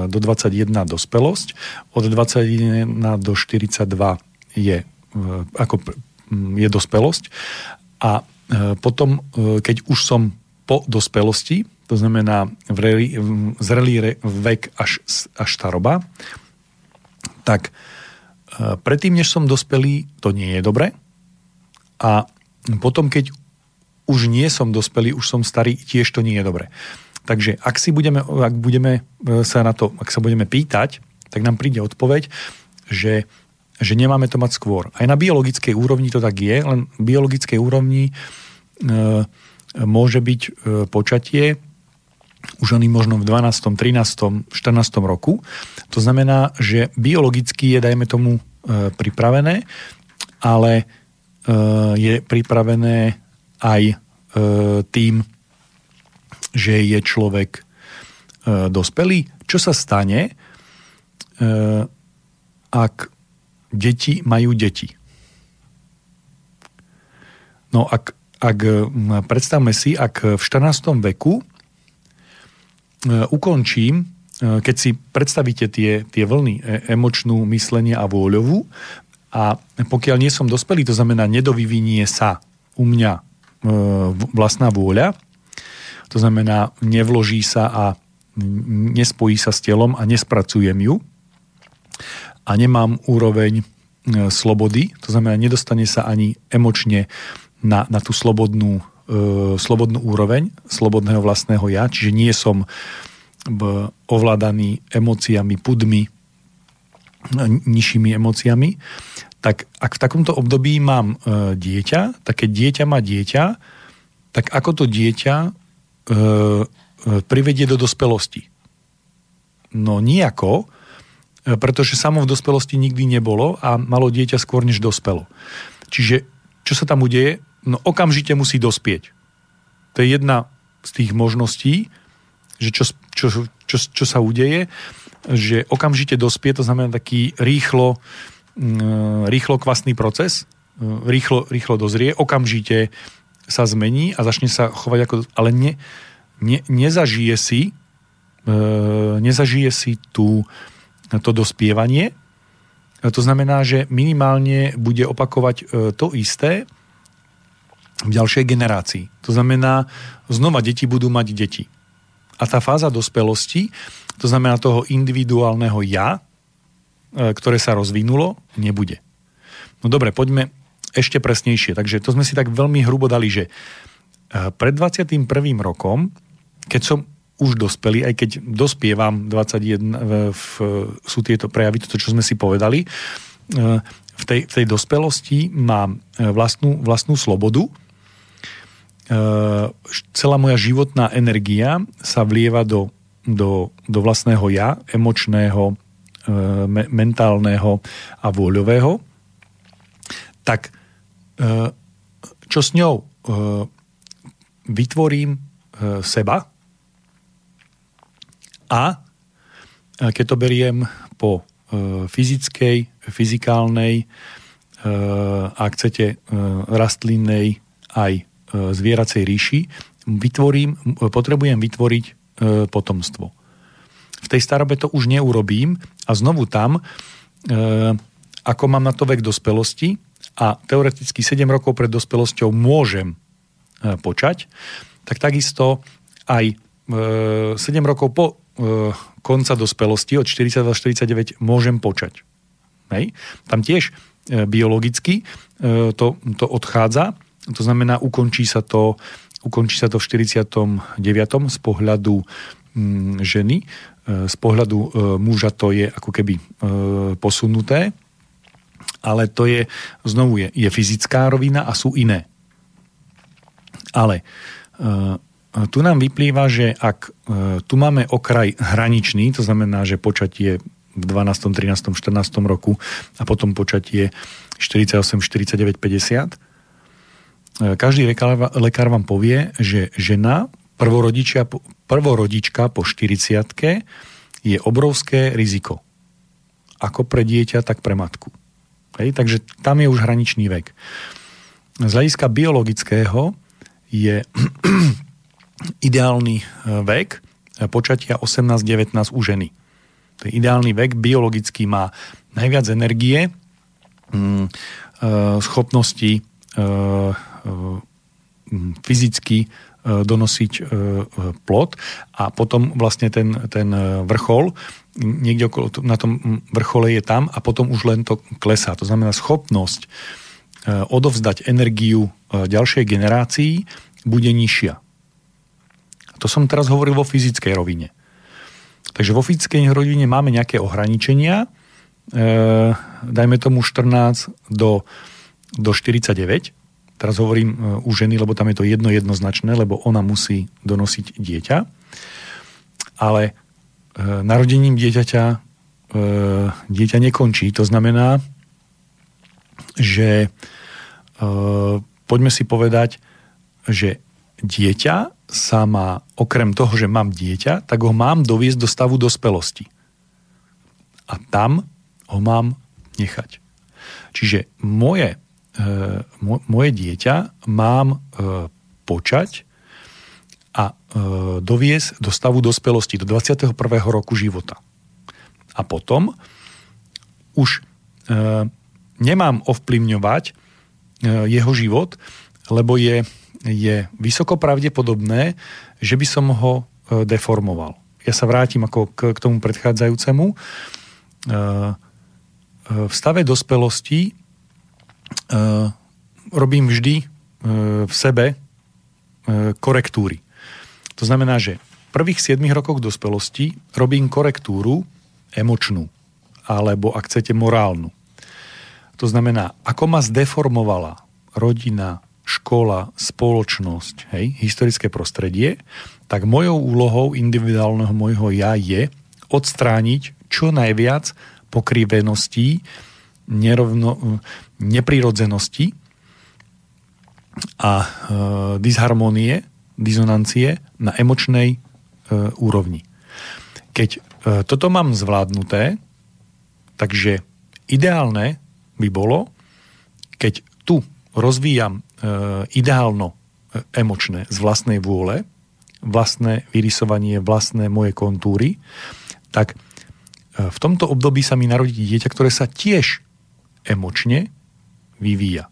do 21 dospelosť, od 21 do 42 je, ako, je dospelosť a potom, keď už som po dospelosti, to znamená vreli, zrelý vek až, až staroba, tak e, predtým, než som dospelý, to nie je dobre. A potom, keď už nie som dospelý, už som starý, tiež to nie je dobre. Takže ak, si budeme, ak budeme e, sa na to, ak sa budeme pýtať, tak nám príde odpoveď, že, že nemáme to mať skôr. Aj na biologickej úrovni to tak je, len biologickej úrovni e, môže byť e, počatie už oni možno v 12., 13., 14. roku. To znamená, že biologicky je, dajme tomu, e, pripravené, ale e, je pripravené aj e, tým, že je človek dospelý. Čo sa stane, ak deti majú deti? No ak, ak predstavme si, ak v 14. veku E, ukončím, e, keď si predstavíte tie, tie vlny e, emočnú, myslenie a vôľovú a pokiaľ nie som dospelý, to znamená nedovyvinie sa u mňa vlastná vôľa, to znamená nevloží sa a nespojí sa s telom a nespracujem ju. A nemám úroveň slobody, to znamená nedostane sa ani emočne na, na tú slobodnú E, slobodnú úroveň slobodného vlastného ja, čiže nie som ovládaný emóciami, pudmi, nižšími emóciami, tak ak v takomto období mám e, dieťa, tak keď dieťa má dieťa, tak ako to dieťa e, e, privedie do dospelosti? No nijako, e, pretože samo v dospelosti nikdy nebolo a malo dieťa skôr než dospelo. Čiže čo sa tam udeje? no okamžite musí dospieť. To je jedna z tých možností, že čo, čo, čo, čo sa udeje, že okamžite dospie, to znamená taký rýchlo, rýchlo kvasný proces, mm, rýchlo, rýchlo dozrie, okamžite sa zmení a začne sa chovať ako... Ale ne, ne, nezažije si e, nezažije si tú, to dospievanie. To znamená, že minimálne bude opakovať e, to isté, v ďalšej generácii. To znamená, znova deti budú mať deti. A tá fáza dospelosti, to znamená toho individuálneho ja, ktoré sa rozvinulo, nebude. No dobre, poďme ešte presnejšie. Takže to sme si tak veľmi hrubo dali, že e, pred 21. rokom, keď som už dospelý, aj keď dospievam 21, v, sú tieto prejavy, to, čo sme si povedali, e, v tej, v tej dospelosti mám vlastnú, vlastnú slobodu, celá moja životná energia sa vlieva do, do, do vlastného ja, emočného, me, mentálneho a vôľového, tak ehm, čo s ňou? vytvorím e, seba a e, keď to beriem po e, fyzickej, fyzikálnej, e, ak chcete, e, rastlinnej aj e, zvieracej ríši, vytvorím, potrebujem vytvoriť e, potomstvo. V tej starobe to už neurobím a znovu tam, e, ako mám na to vek dospelosti a teoreticky 7 rokov pred dospelosťou môžem e, počať, tak takisto aj e, 7 rokov po e, konca dospelosti od 42 49 môžem počať. Hej? Tam tiež e, biologicky e, to, to odchádza, to znamená, ukončí sa to, ukončí sa to v 49. z pohľadu mm, ženy, z pohľadu e, muža to je ako keby e, posunuté, ale to je, znovu je, je fyzická rovina a sú iné. Ale tu nám vyplýva, že ak tu máme okraj hraničný, to znamená, že počatie v 12., 13., 14. roku a potom počatie 48, 49, 50, každý lekár, lekár vám povie, že žena, prvorodička, prvorodička po 40 je obrovské riziko. Ako pre dieťa, tak pre matku. Hej, takže tam je už hraničný vek. Z hľadiska biologického je ideálny e, vek počatia 18-19 u ženy. To je ideálny vek, biologicky má najviac energie, mm, e, schopnosti e, fyzicky donosiť plod a potom vlastne ten, ten vrchol niekde okolo, na tom vrchole je tam a potom už len to klesá. To znamená schopnosť e, odovzdať energiu e, ďalšej generácii bude nižšia. To som teraz hovoril vo fyzickej rovine. Takže vo fyzickej rovine máme nejaké ohraničenia, e, dajme tomu 14 do, do 49. Teraz hovorím u ženy, lebo tam je to jedno jednoznačné, lebo ona musí donosiť dieťa. Ale E, narodením dieťaťa e, dieťa nekončí. To znamená, že e, poďme si povedať, že dieťa sa má, okrem toho, že mám dieťa, tak ho mám doviesť do stavu dospelosti. A tam ho mám nechať. Čiže moje, moje dieťa mám počať a e, doviesť do stavu dospelosti, do 21. roku života. A potom už e, nemám ovplyvňovať e, jeho život, lebo je, je vysoko pravdepodobné, že by som ho e, deformoval. Ja sa vrátim ako k, k tomu predchádzajúcemu. E, e, v stave dospelosti e, robím vždy e, v sebe e, korektúry. To znamená, že v prvých 7 rokoch dospelosti robím korektúru emočnú, alebo ak chcete morálnu. To znamená, ako ma zdeformovala rodina, škola, spoločnosť, hej, historické prostredie, tak mojou úlohou individuálneho môjho ja je odstrániť čo najviac pokriveností, nerovno, neprirodzenosti a e, disharmonie disonancie na emočnej e, úrovni. Keď e, toto mám zvládnuté, takže ideálne by bolo, keď tu rozvíjam e, ideálno e, emočné z vlastnej vôle, vlastné vyrysovanie, vlastné moje kontúry, tak e, v tomto období sa mi narodí dieťa, ktoré sa tiež emočne vyvíja.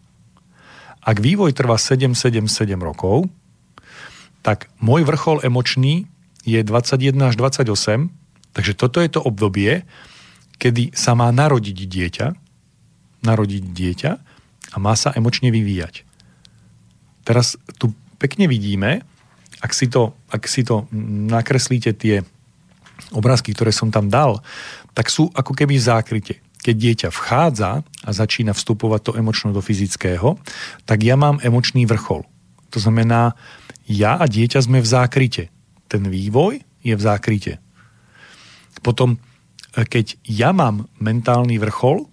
Ak vývoj trvá 7-7-7 rokov, tak môj vrchol emočný je 21 až 28, takže toto je to obdobie, kedy sa má narodiť dieťa, narodiť dieťa a má sa emočne vyvíjať. Teraz tu pekne vidíme, ak si to, ak si to nakreslíte tie obrázky, ktoré som tam dal, tak sú ako keby v. Keď dieťa vchádza a začína vstupovať to emočno do fyzického, tak ja mám emočný vrchol. To znamená, ja a dieťa sme v zákryte. Ten vývoj je v zákryte. Potom, e, keď ja mám mentálny vrchol e,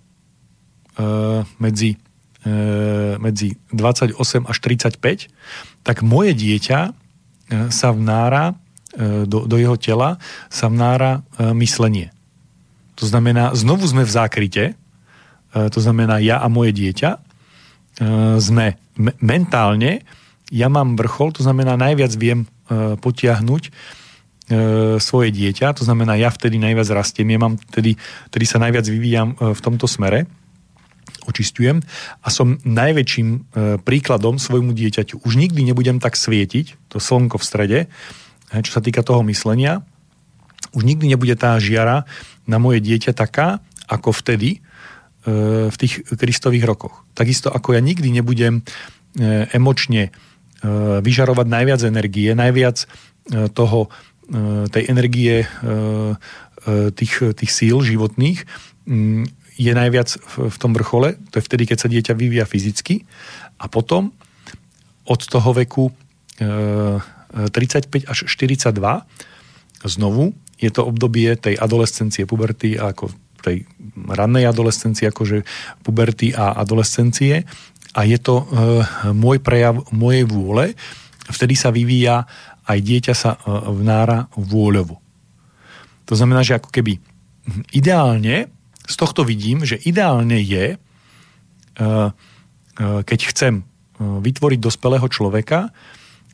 medzi medzi 28 až 35, tak moje dieťa e, sa vnára e, do, do jeho tela sa vnára e, myslenie. To znamená, znovu sme v zákryte, e, to znamená ja a moje dieťa, e, sme me- mentálne, ja mám vrchol, to znamená najviac viem e, potiahnuť svoje dieťa, to znamená ja vtedy najviac rastiem, ja mám vtedy, vtedy sa najviac vyvíjam v tomto smere. Očistujem. A som najväčším príkladom svojmu dieťaťu. Už nikdy nebudem tak svietiť, to slnko v strede, čo sa týka toho myslenia, už nikdy nebude tá žiara na moje dieťa taká, ako vtedy, e, v tých kristových rokoch. Takisto ako ja nikdy nebudem e, emočne e, vyžarovať najviac energie, najviac toho, tej energie tých, tých síl životných, je najviac v, tom vrchole, to je vtedy, keď sa dieťa vyvíja fyzicky a potom od toho veku e, 35 až 42 znovu je to obdobie tej adolescencie, puberty a ako tej rannej adolescencie, akože puberty a adolescencie a je to e, môj prejav mojej vôle, vtedy sa vyvíja aj dieťa sa e, vnára vôľovo. To znamená, že ako keby ideálne z tohto vidím, že ideálne je, e, e, keď chcem vytvoriť dospelého človeka,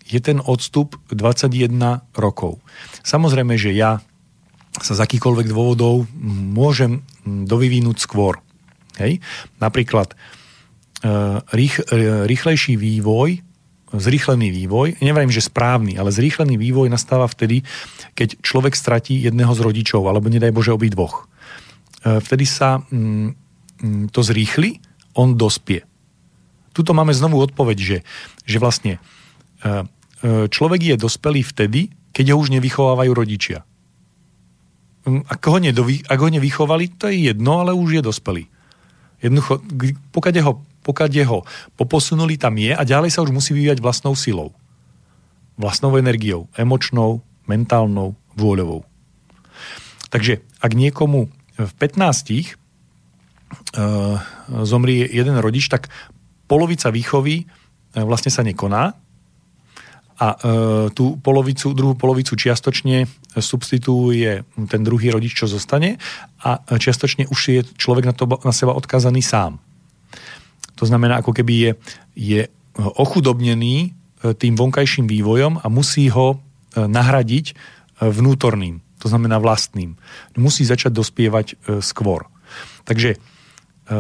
je ten odstup 21 rokov. Samozrejme, že ja sa z akýchkoľvek dôvodov môžem dovyvinúť skôr. Hej? Napríklad rých, rýchlejší vývoj, zrýchlený vývoj, nevrajím, že správny, ale zrýchlený vývoj nastáva vtedy, keď človek stratí jedného z rodičov, alebo nedaj Bože obi dvoch. E, vtedy sa to zrýchli, on dospie. Tuto máme znovu odpoveď, že, že vlastne e, e, človek je dospelý vtedy, keď ho už nevychovávajú rodičia. Mm, ak ho, nedovy, ak ho nevychovali, to je jedno, ale už je dospelý. Jednoducho, pokiaľ ho, pokiaľ ho poposunuli, tam je a ďalej sa už musí vyvíjať vlastnou silou. Vlastnou energiou, emočnou, mentálnou, vôľovou. Takže ak niekomu v 15 uh, zomrie jeden rodič, tak polovica výchovy uh, vlastne sa nekoná a uh, tú polovicu, druhú polovicu čiastočne substituuje ten druhý rodič, čo zostane a čiastočne už je človek na, to, na seba odkazaný sám. To znamená, ako keby je, je ochudobnený tým vonkajším vývojom a musí ho nahradiť vnútorným to znamená vlastným. Musí začať dospievať e, skôr. Takže e,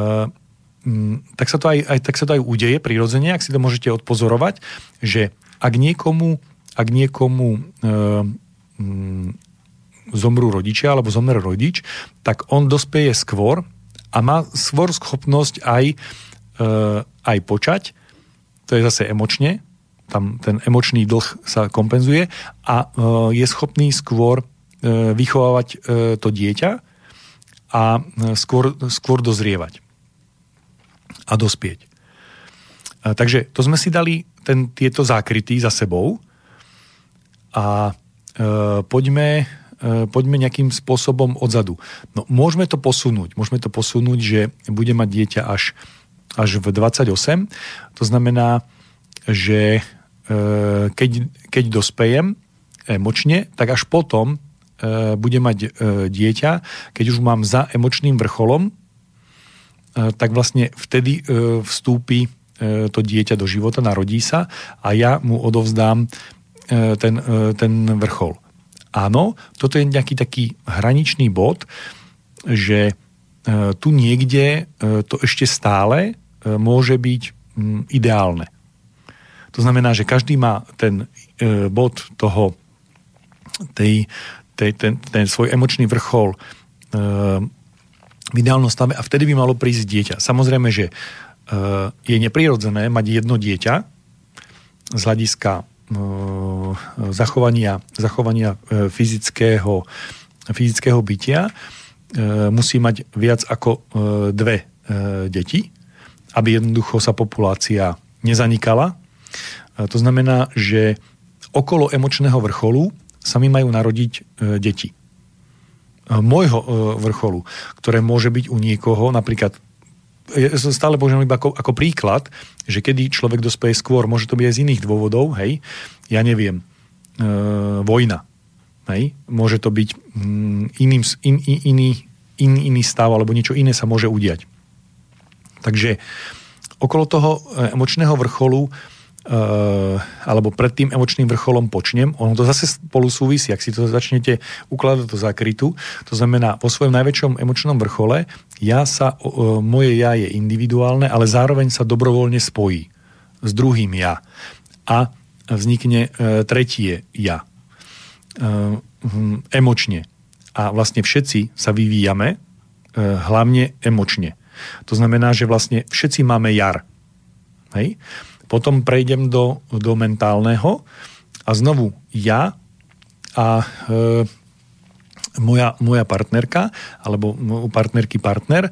tak, sa to aj, aj, tak sa to aj udeje prirodzene, ak si to môžete odpozorovať, že ak niekomu, ak niekomu e, m, zomrú rodičia alebo zomre rodič, tak on dospeje skôr a má skôr schopnosť aj, e, aj počať, to je zase emočne, tam ten emočný dlh sa kompenzuje a e, je schopný skôr E, vychovávať e, to dieťa a e, skôr, skôr dozrievať a dospieť. Takže to sme si dali ten, tieto zákryty za sebou a e, poďme, e, poďme nejakým spôsobom odzadu. No, môžeme to posunúť. Môžeme to posunúť, že bude mať dieťa až, až v 28. To znamená, že e, keď, keď dospejem emočne, tak až potom E, bude mať e, dieťa, keď už mám za emočným vrcholom, e, tak vlastne vtedy vstúpi to dieťa do života, narodí sa a ja mu odovzdám ten, ten vrchol. Áno, toto je nejaký taký hraničný bod, že tu niekde to ešte stále môže byť ideálne. To znamená, že každý má ten bod toho, tej, tej, ten, ten svoj emočný vrchol e, v ideálnom stave a vtedy by malo prísť dieťa. Samozrejme, že e, je neprirodzené mať jedno dieťa z hľadiska e, zachovania, zachovania e, fyzického, fyzického bytia. E, musí mať viac ako e, dve e, deti, aby jednoducho sa populácia nezanikala. E, to znamená, že okolo emočného vrcholu sa mi majú narodiť e, deti. E, môjho e, vrcholu, ktoré môže byť u niekoho, napríklad ja stále používam iba ako, ako príklad, že kedy človek dospeje skôr, môže to byť aj z iných dôvodov, hej, ja neviem, e, vojna, hej, môže to byť mm, iným, in, in, iný, in, iný stav, alebo niečo iné sa môže udiať. Takže okolo toho e, emočného vrcholu alebo pred tým emočným vrcholom počnem, ono to zase spolu súvisí, ak si to začnete ukladať do zakrytu, to znamená, vo svojom najväčšom emočnom vrchole ja sa, moje ja je individuálne, ale zároveň sa dobrovoľne spojí s druhým ja. A vznikne uh, tretie ja. Uh, emočne. A vlastne všetci sa vyvíjame, hlavne emočne. To znamená, že vlastne všetci máme jar. Hej? Potom prejdem do, do mentálneho a znovu ja a e, moja, moja partnerka alebo u partnerky partner e,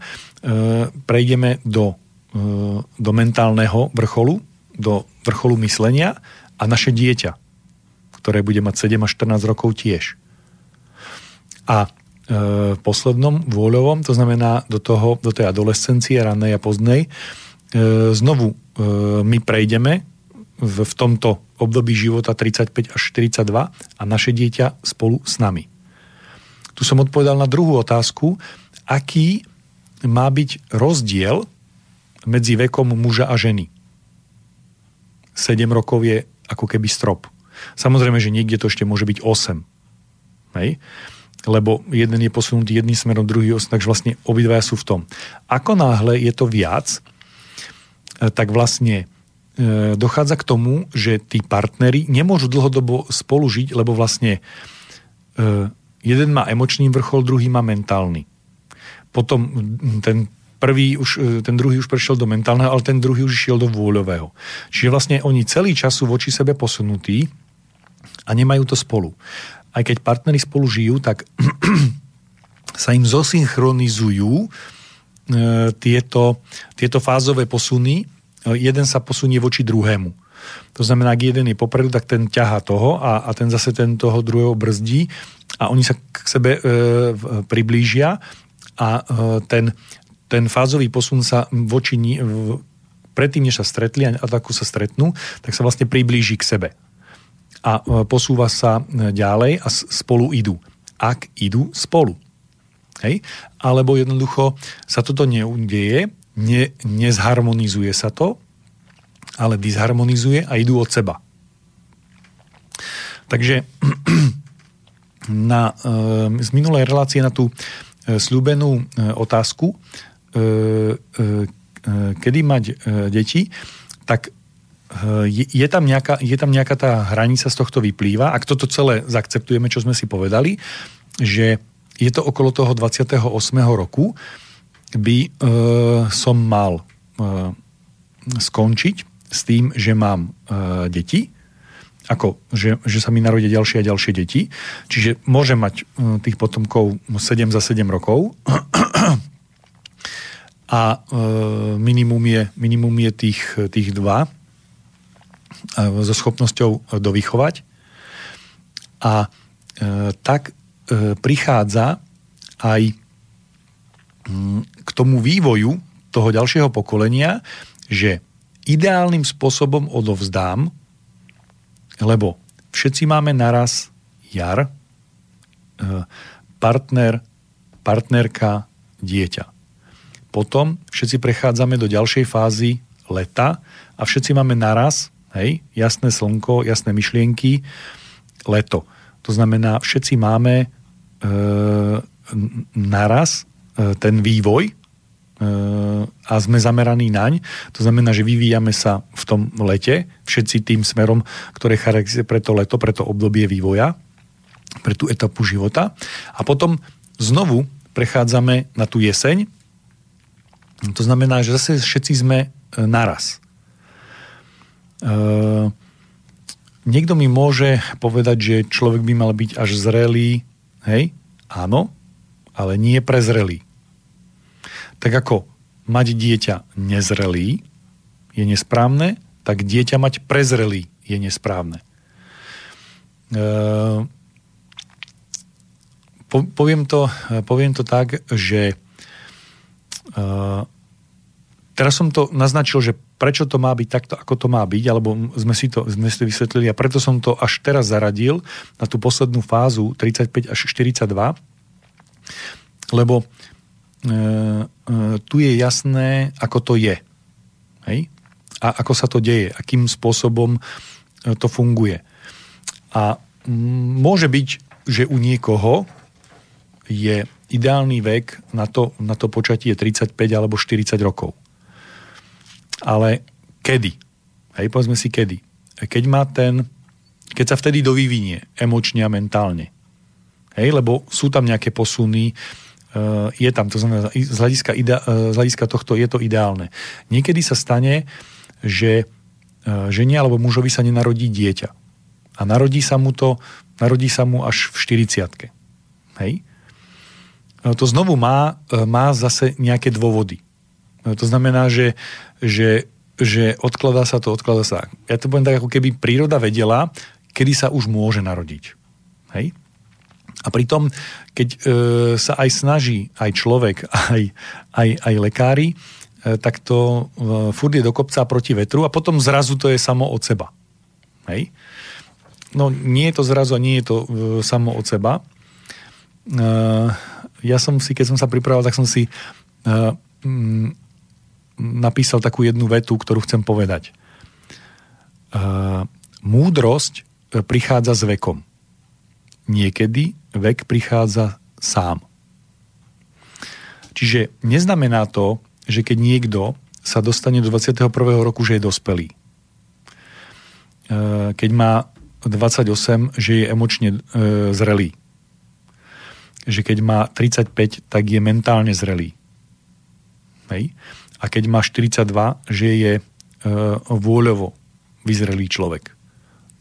prejdeme do, e, do mentálneho vrcholu, do vrcholu myslenia a naše dieťa, ktoré bude mať 7 až 14 rokov tiež. A e, poslednom vôľovom, to znamená do, toho, do tej adolescencie, ranej a pozdnej, znovu E, my prejdeme v, tomto období života 35 až 42 a naše dieťa spolu s nami. Tu som odpovedal na druhú otázku, aký má byť rozdiel medzi vekom muža a ženy. 7 rokov je ako keby strop. Samozrejme, že niekde to ešte môže byť 8. Hej? Lebo jeden je posunutý jedným smerom, druhý 8, takže vlastne obidvaja sú v tom. Ako náhle je to viac, E, tak vlastne e, dochádza k tomu, že tí partnery nemôžu dlhodobo spolu žiť, lebo vlastne e, jeden má emočný vrchol, druhý má mentálny. Potom ten prvý už, ten druhý už prešiel do mentálneho, ale ten druhý už išiel do vôľového. Čiže vlastne oni celý čas sú voči sebe posunutí a nemajú to spolu. Aj keď partnery spolu žijú, tak sa im zosynchronizujú E, tieto, tieto fázové posuny, e, jeden sa posunie voči druhému. To znamená, ak jeden je popredu, tak ten ťaha toho a, a ten zase ten toho druhého brzdí a oni sa k sebe e, priblížia a e, ten, ten fázový posun sa voči ní, v, predtým, než sa stretli a ako sa stretnú, tak sa vlastne priblíži k sebe. A e, posúva sa ďalej a spolu idú. Ak idú spolu. Hej? Alebo jednoducho sa toto neudeje, ne, nezharmonizuje sa to, ale disharmonizuje a idú od seba. Takže na, z minulej relácie na tú e, slúbenú e, otázku, e, kedy mať deti, tak je, je, tam nejaká, je tam nejaká tá hranica z tohto vyplýva. Ak toto celé zakceptujeme, čo sme si povedali, že je to okolo toho 28. roku, by e, som mal e, skončiť s tým, že mám e, deti, ako, že, že sa mi narodia ďalšie a ďalšie deti. Čiže môžem mať e, tých potomkov 7 za 7 rokov a e, minimum, je, minimum je tých, tých dva e, so schopnosťou dovychovať. A e, tak prichádza aj mm, k tomu vývoju toho ďalšieho pokolenia, že ideálnym spôsobom odovzdám, lebo všetci máme naraz jar, e, partner, partnerka, dieťa. Potom všetci prechádzame do ďalšej fázy leta a všetci máme naraz, hej, jasné slnko, jasné myšlienky, leto. To znamená, všetci máme E, naraz e, ten vývoj e, a sme zameraní naň. To znamená, že vyvíjame sa v tom lete, všetci tým smerom, ktoré charakterizuje pre to leto, pre to obdobie vývoja, pre tú etapu života. A potom znovu prechádzame na tú jeseň. To znamená, že zase všetci sme naraz. Niekto mi môže povedať, že človek by mal byť až zrelý Hej? Áno, ale nie prezrelý. Tak ako mať dieťa nezrelý je nesprávne, tak dieťa mať prezrelý je nesprávne. E, po, poviem, to, poviem to tak, že e, teraz som to naznačil, že prečo to má byť takto, ako to má byť, alebo sme si to, sme si vysvetlili a preto som to až teraz zaradil na tú poslednú fázu 35 až 42, lebo e, e, tu je jasné, ako to je. Hej? A ako sa to deje, akým spôsobom e, to funguje. A môže byť, že u niekoho je ideálny vek na to, na to počatie 35 alebo 40 rokov. Ale kedy? Hej, povedzme si kedy. Keď má ten, keď sa vtedy dovyvinie emočne a mentálne. Hej, lebo sú tam nejaké posuny, uh, je tam, to znamená, z hľadiska, ide, uh, z hľadiska tohto je to ideálne. Niekedy sa stane, že uh, žene alebo mužovi sa nenarodí dieťa. A narodí sa mu to, narodí sa mu až v 40 Hej? To znovu má, má zase nejaké dôvody. To znamená, že že, že odkladá sa to, odkladá sa. Ja to poviem tak, ako keby príroda vedela, kedy sa už môže narodiť. Hej? A pritom, keď e, sa aj snaží aj človek, aj, aj, aj lekári, e, tak to e, furt je do kopca proti vetru a potom zrazu to je samo od seba. Hej? No nie je to zrazu a nie je to e, samo od seba. E, ja som si, keď som sa pripravoval, tak som si e, napísal takú jednu vetu, ktorú chcem povedať. Uh, múdrosť e, prichádza s vekom. Niekedy vek prichádza sám. Čiže neznamená to, že keď niekto sa dostane do 21. roku, že je dospelý. Uh, keď má 28, že je emočne uh, zrelý. Že keď má 35, tak je mentálne zrelý. Hej? A keď má 42, že je e, vôľovo vyzrelý človek.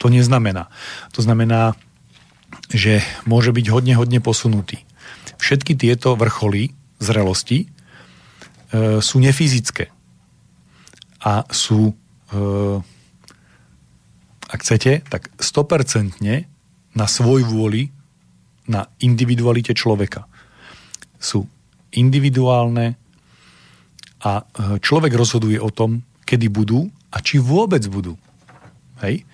To neznamená. To znamená, že môže byť hodne, hodne posunutý. Všetky tieto vrcholy zrelosti e, sú nefyzické a sú, e, ak chcete, tak 100% na svoj vôli, na individualite človeka. Sú individuálne, a e, človek rozhoduje o tom, kedy budú a či vôbec budú. Hej?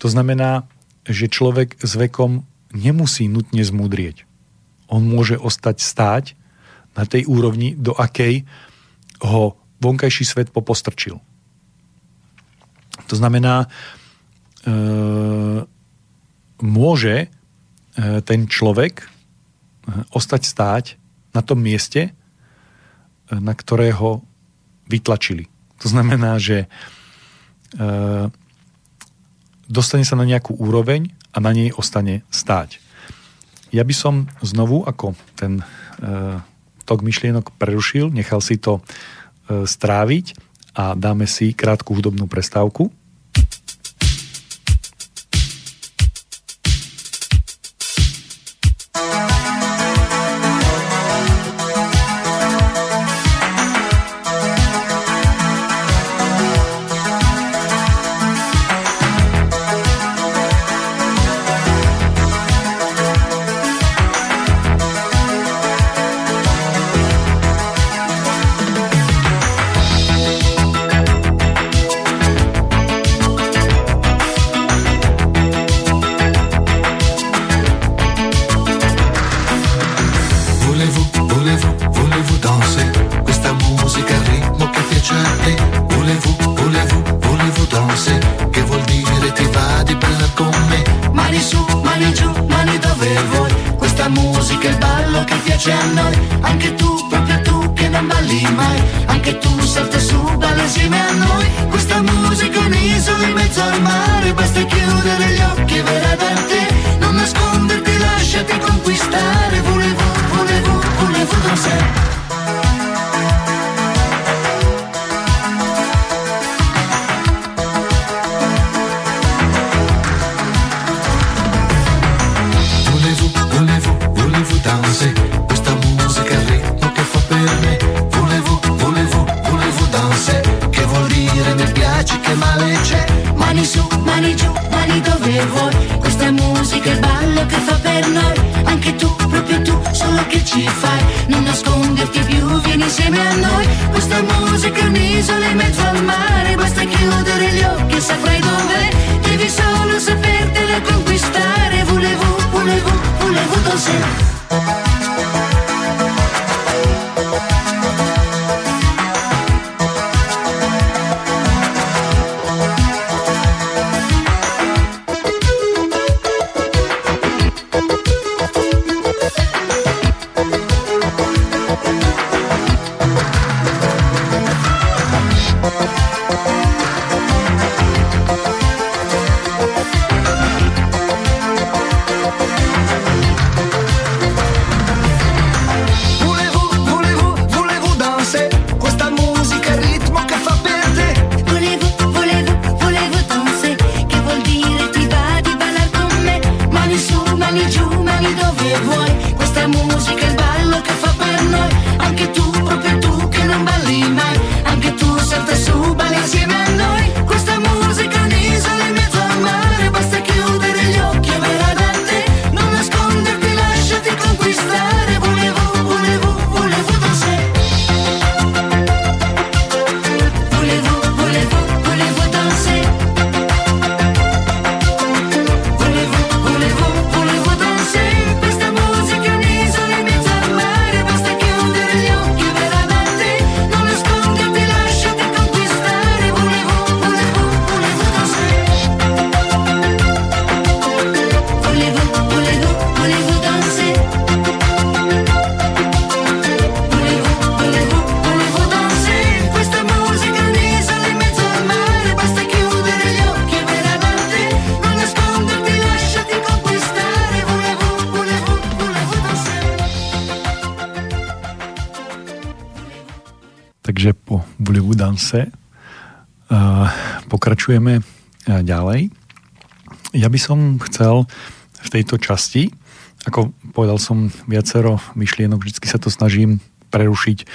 To znamená, že človek s vekom nemusí nutne zmúdrieť. On môže ostať stáť na tej úrovni, do akej ho vonkajší svet popostrčil. To znamená, e, môže e, ten človek e, ostať stáť na tom mieste, na ktorého vytlačili. To znamená, že e, dostane sa na nejakú úroveň a na nej ostane stáť. Ja by som znovu, ako ten e, tok myšlienok prerušil, nechal si to e, stráviť a dáme si krátku hudobnú prestávku. su, mani giù, mani dove vuoi. Questa è musica, il ballo che fa per noi. Anche tu, proprio tu, solo che ci fai. Non nasconderti più, vieni insieme a noi. Questa è musica, un'isola in mezzo al mare. Basta chiudere gli occhi e saprai dov'è. Devi solo sapertela conquistare. Volevo, volevo, volevo così. Pokračujeme uh, ďalej. Ja by som chcel v tejto časti, ako povedal som viacero myšlienok, vždy sa to snažím prerušiť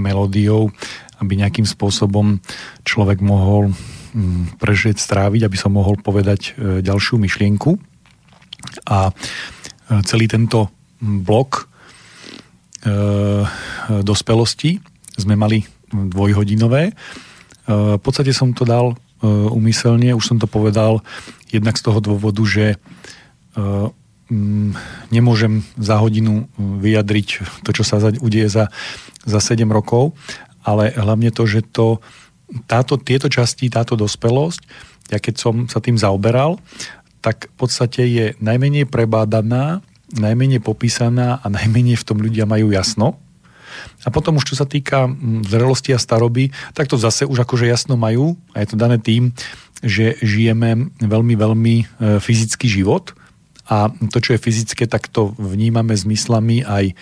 melódiou, aby nejakým spôsobom človek mohol mm, prežieť, stráviť, aby som mohol povedať e, ďalšiu myšlienku. A e, celý tento blok e, dospelosti sme mali dvojhodinové. E, V podstate som to dal e, umyselne, už som to povedal, jednak z toho dôvodu, že e, mm, nemôžem za hodinu vyjadriť to, čo sa udeje za, za 7 rokov, ale hlavne to, že to, táto, tieto časti, táto dospelosť, ja keď som sa tým zaoberal, tak v podstate je najmenej prebádaná, najmenej popísaná a najmenej v tom ľudia majú jasno. A potom už čo sa týka mm, zrelosti a staroby, tak to zase už akože jasno majú a je to dané tým, že žijeme veľmi, veľmi e, fyzický život a to, čo je fyzické, tak to vnímame zmyslami aj,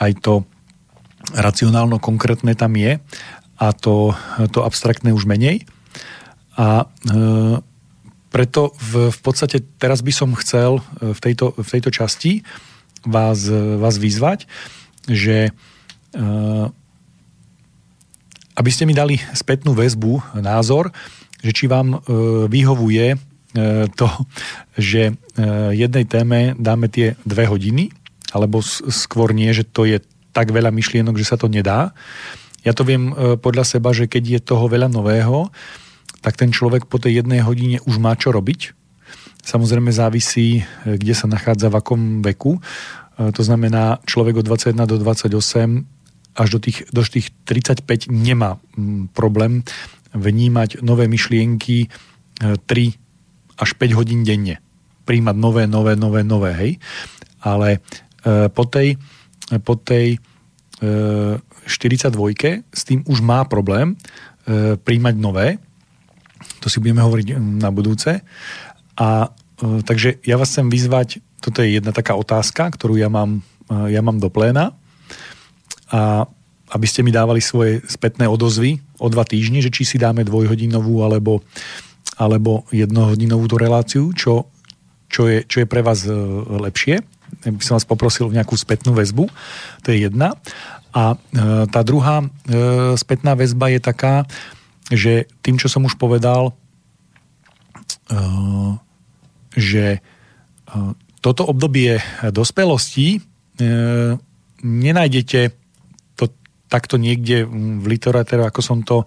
aj to racionálno konkrétne tam je a to, to abstraktné už menej. A e, preto v, v podstate teraz by som chcel e, v tejto, v tejto časti vás, e, vás vyzvať, že aby ste mi dali spätnú väzbu, názor, že či vám e, vyhovuje e, to, že jednej téme dáme tie dve hodiny, alebo skôr nie, že to je tak veľa myšlienok, že sa to nedá. Ja to viem podľa seba, že keď je toho veľa nového, tak ten človek po tej jednej hodine už má čo robiť. Samozrejme závisí, kde sa nachádza v akom veku. To znamená, človek od 21 do 28 až do tých, do tých 35 nemá mm, problém vnímať nové myšlienky 3 až 5 hodín denne. Príjmať nové, nové, nové, nové, hej. Ale e, po tej, po tej e, 42 s tým už má problém e, príjmať nové. To si budeme hovoriť mm, na budúce. A e, takže ja vás chcem vyzvať, toto je jedna taká otázka, ktorú ja mám, e, ja mám do pléna a aby ste mi dávali svoje spätné odozvy o dva týždne, že či si dáme dvojhodinovú alebo, alebo jednohodinovú tú reláciu, čo, čo, je, čo je pre vás e, lepšie. Ja by som vás poprosil o nejakú spätnú väzbu. To je jedna. A e, tá druhá e, spätná väzba je taká, že tým, čo som už povedal, že toto obdobie dospelosti nenájdete takto niekde v literatúre, ako som to e,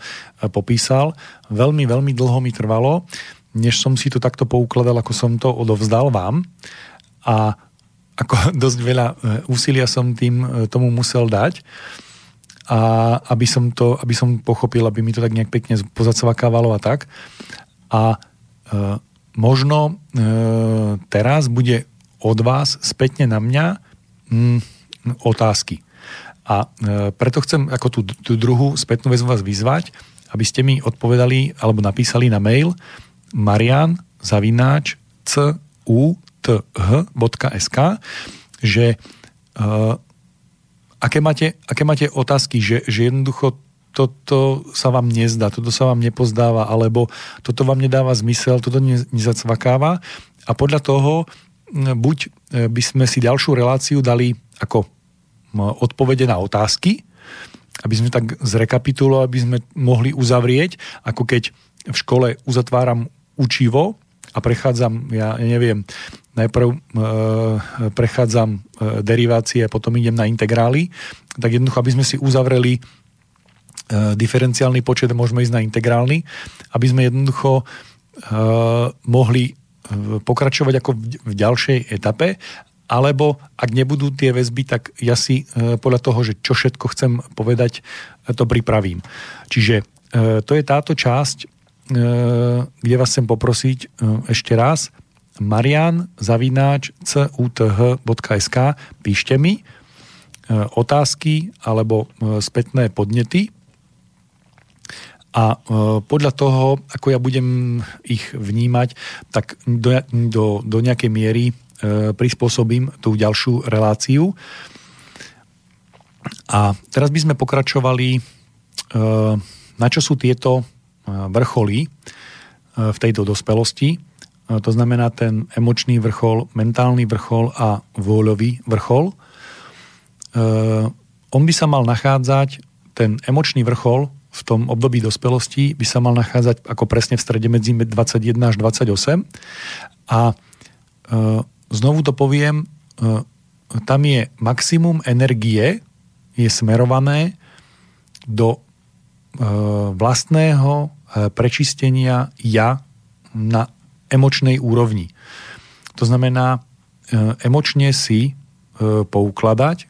popísal. Veľmi, veľmi dlho mi trvalo, než som si to takto poukladal, ako som to odovzdal vám. A ako dosť veľa e, úsilia som tým e, tomu musel dať a aby som to, aby som pochopil, aby mi to tak nejak pekne pozacvakávalo a tak. A e, možno e, teraz bude od vás spätne na mňa mm, otázky. A e, preto chcem ako tú, tú druhú spätnú väzbu vás vyzvať, aby ste mi odpovedali alebo napísali na mail marian zavináč cuth.sk že uh, aké, máte, aké máte otázky, že, že jednoducho toto sa vám nezdá, toto sa vám nepozdáva, alebo toto vám nedáva zmysel, toto ne, nezacvakáva a podľa toho buď e, by sme si ďalšiu reláciu dali ako odpovede na otázky, aby sme tak zrekapitulovali, aby sme mohli uzavrieť, ako keď v škole uzatváram učivo a prechádzam, ja neviem, najprv e, prechádzam e, derivácie potom idem na integrály, tak jednoducho, aby sme si uzavreli e, diferenciálny počet, môžeme ísť na integrálny, aby sme jednoducho e, mohli e, pokračovať ako v, v ďalšej etape, alebo ak nebudú tie väzby, tak ja si e, podľa toho, že čo všetko chcem povedať, e, to pripravím. Čiže e, to je táto časť, kde vás chcem poprosiť ešte raz, marian zavináč cuth.sk píšte mi otázky alebo spätné podnety. A podľa toho, ako ja budem ich vnímať, tak do, do, do nejakej miery prispôsobím tú ďalšiu reláciu. A teraz by sme pokračovali, na čo sú tieto vrcholy v tejto dospelosti. To znamená ten emočný vrchol, mentálny vrchol a vôľový vrchol. On by sa mal nachádzať, ten emočný vrchol v tom období dospelosti by sa mal nachádzať ako presne v strede medzi 21 až 28 a znovu to poviem, e, tam je maximum energie, je smerované do e, vlastného e, prečistenia ja na emočnej úrovni. To znamená emočne si poukladať,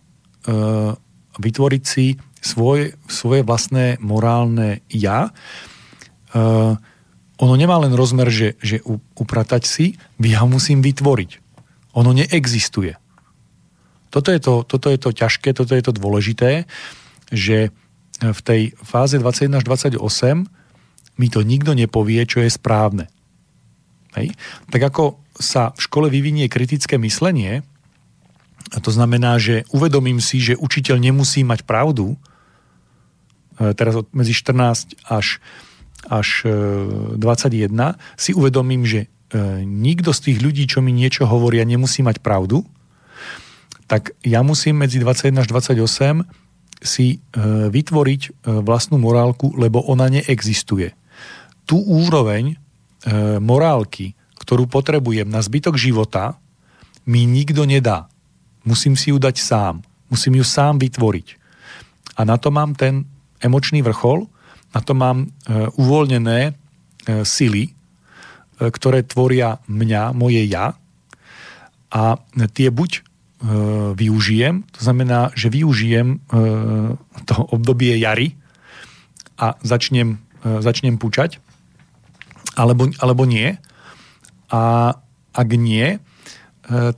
vytvoriť si svoje, svoje vlastné morálne ja. Ono nemá len rozmer, že, že upratať si, ja musím vytvoriť. Ono neexistuje. Toto je to, toto je to ťažké, toto je to dôležité, že v tej fáze 21 až 28 mi to nikto nepovie, čo je správne. Hej? Tak ako sa v škole vyvinie kritické myslenie, a to znamená, že uvedomím si, že učiteľ nemusí mať pravdu, e, teraz medzi 14 až, až 21, e, si uvedomím, že E, nikto z tých ľudí, čo mi niečo hovoria, nemusí mať pravdu, tak ja musím medzi 21 až 28 si e, vytvoriť e, vlastnú morálku, lebo ona neexistuje. Tú úroveň morálky, ktorú potrebujem na zbytok života, mi nikto nedá. Musím si ju dať sám. Musím ju sám vytvoriť. A na to mám ten emočný vrchol, na to mám uvoľnené sily, E, ktoré tvoria mňa, moje ja a tie buď e, využijem, to znamená, že využijem e, to obdobie jary a začnem, začnem púčať, alebo, alebo nie. A ak nie,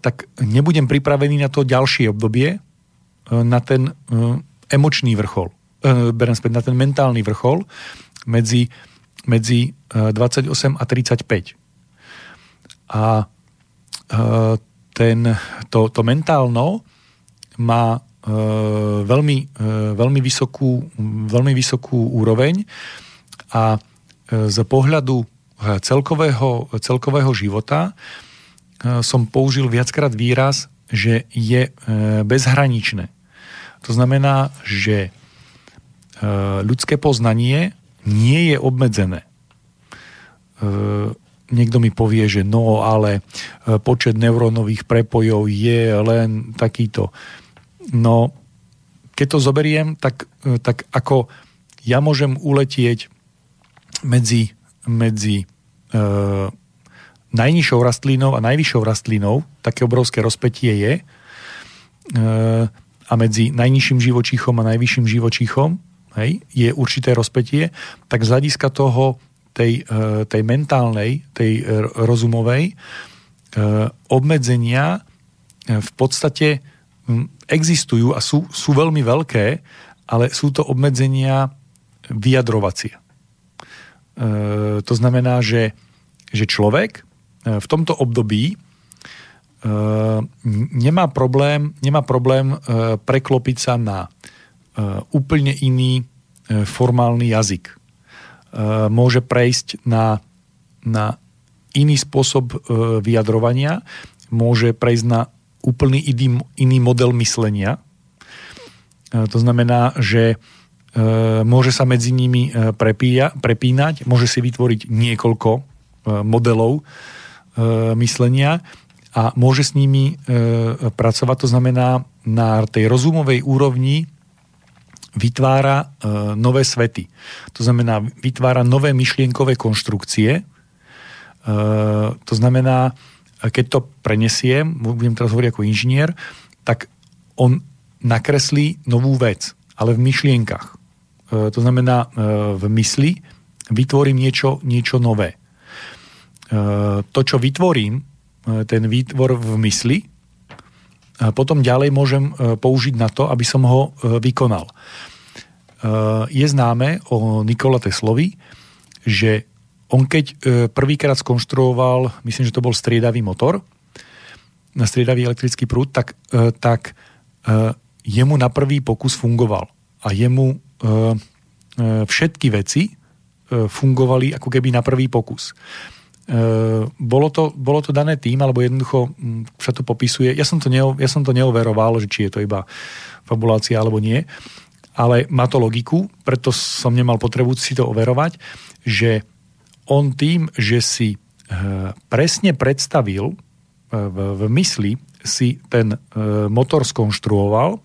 tak nebudem pripravený na to ďalšie obdobie, na ten emočný vrchol, berem späť, na ten mentálny vrchol medzi medzi 28 e, a 35. A e, ten, to, to mentálno má e, veľmi, veľmi, vysokú, veľmi vysokú úroveň a z pohľadu celkového, celkového života som použil viackrát výraz, že je bezhraničné. To znamená, že ľudské poznanie nie je obmedzené. E, niekto mi povie, že no, ale e, počet neurónových prepojov je len takýto. No, keď to zoberiem, tak, e, tak ako ja môžem uletieť medzi, medzi e, najnižšou rastlinou a najvyššou rastlinou, také obrovské rozpetie je, e, a medzi najnižším živočíchom a najvyšším živočíchom hej, je určité rozpetie, tak z hľadiska toho tej, e, tej mentálnej, tej e, rozumovej e, obmedzenia v podstate existujú a sú, sú veľmi veľké, ale sú to obmedzenia vyjadrovacie. To znamená, že, že človek v tomto období nemá problém, nemá problém preklopiť sa na úplne iný formálny jazyk Eh, môže prejsť na, na iný spôsob vyjadrovania, môže prejsť na úplný iný, iný model myslenia. To znamená, že môže sa medzi nimi prepíja, prepínať, môže si vytvoriť niekoľko modelov myslenia a môže s nimi pracovať. To znamená, na tej rozumovej úrovni vytvára e, nové svety. To znamená, vytvára nové myšlienkové konštrukcie. E, to znamená, keď to prenesiem, budem teraz hovoriť ako inžinier, tak on nakreslí novú vec, ale v myšlienkach. E, to znamená, v mysli vytvorím niečo, niečo nové. To, čo vytvorím, ten výtvor v mysli, potom ďalej môžem e, použiť na to, aby som ho e, vykonal. E, je známe o Nikola Teslovi, že on keď prvýkrát skonštruoval, myslím, že to bol striedavý motor, na striedavý elektrický prúd, tak, tak jemu na prvý pokus fungoval. A jemu všetky veci fungovali ako keby na prvý pokus. E, bolo to, bolo to dané tým, alebo jednoducho sa to popisuje. Ja som to, neo, ja som to neoveroval, že či je to iba fabulácia alebo nie, ale má to logiku, preto som nemal potrebu si to overovať, že on tým, že si e, presne predstavil e, v, v mysli, si ten motor skonštruoval,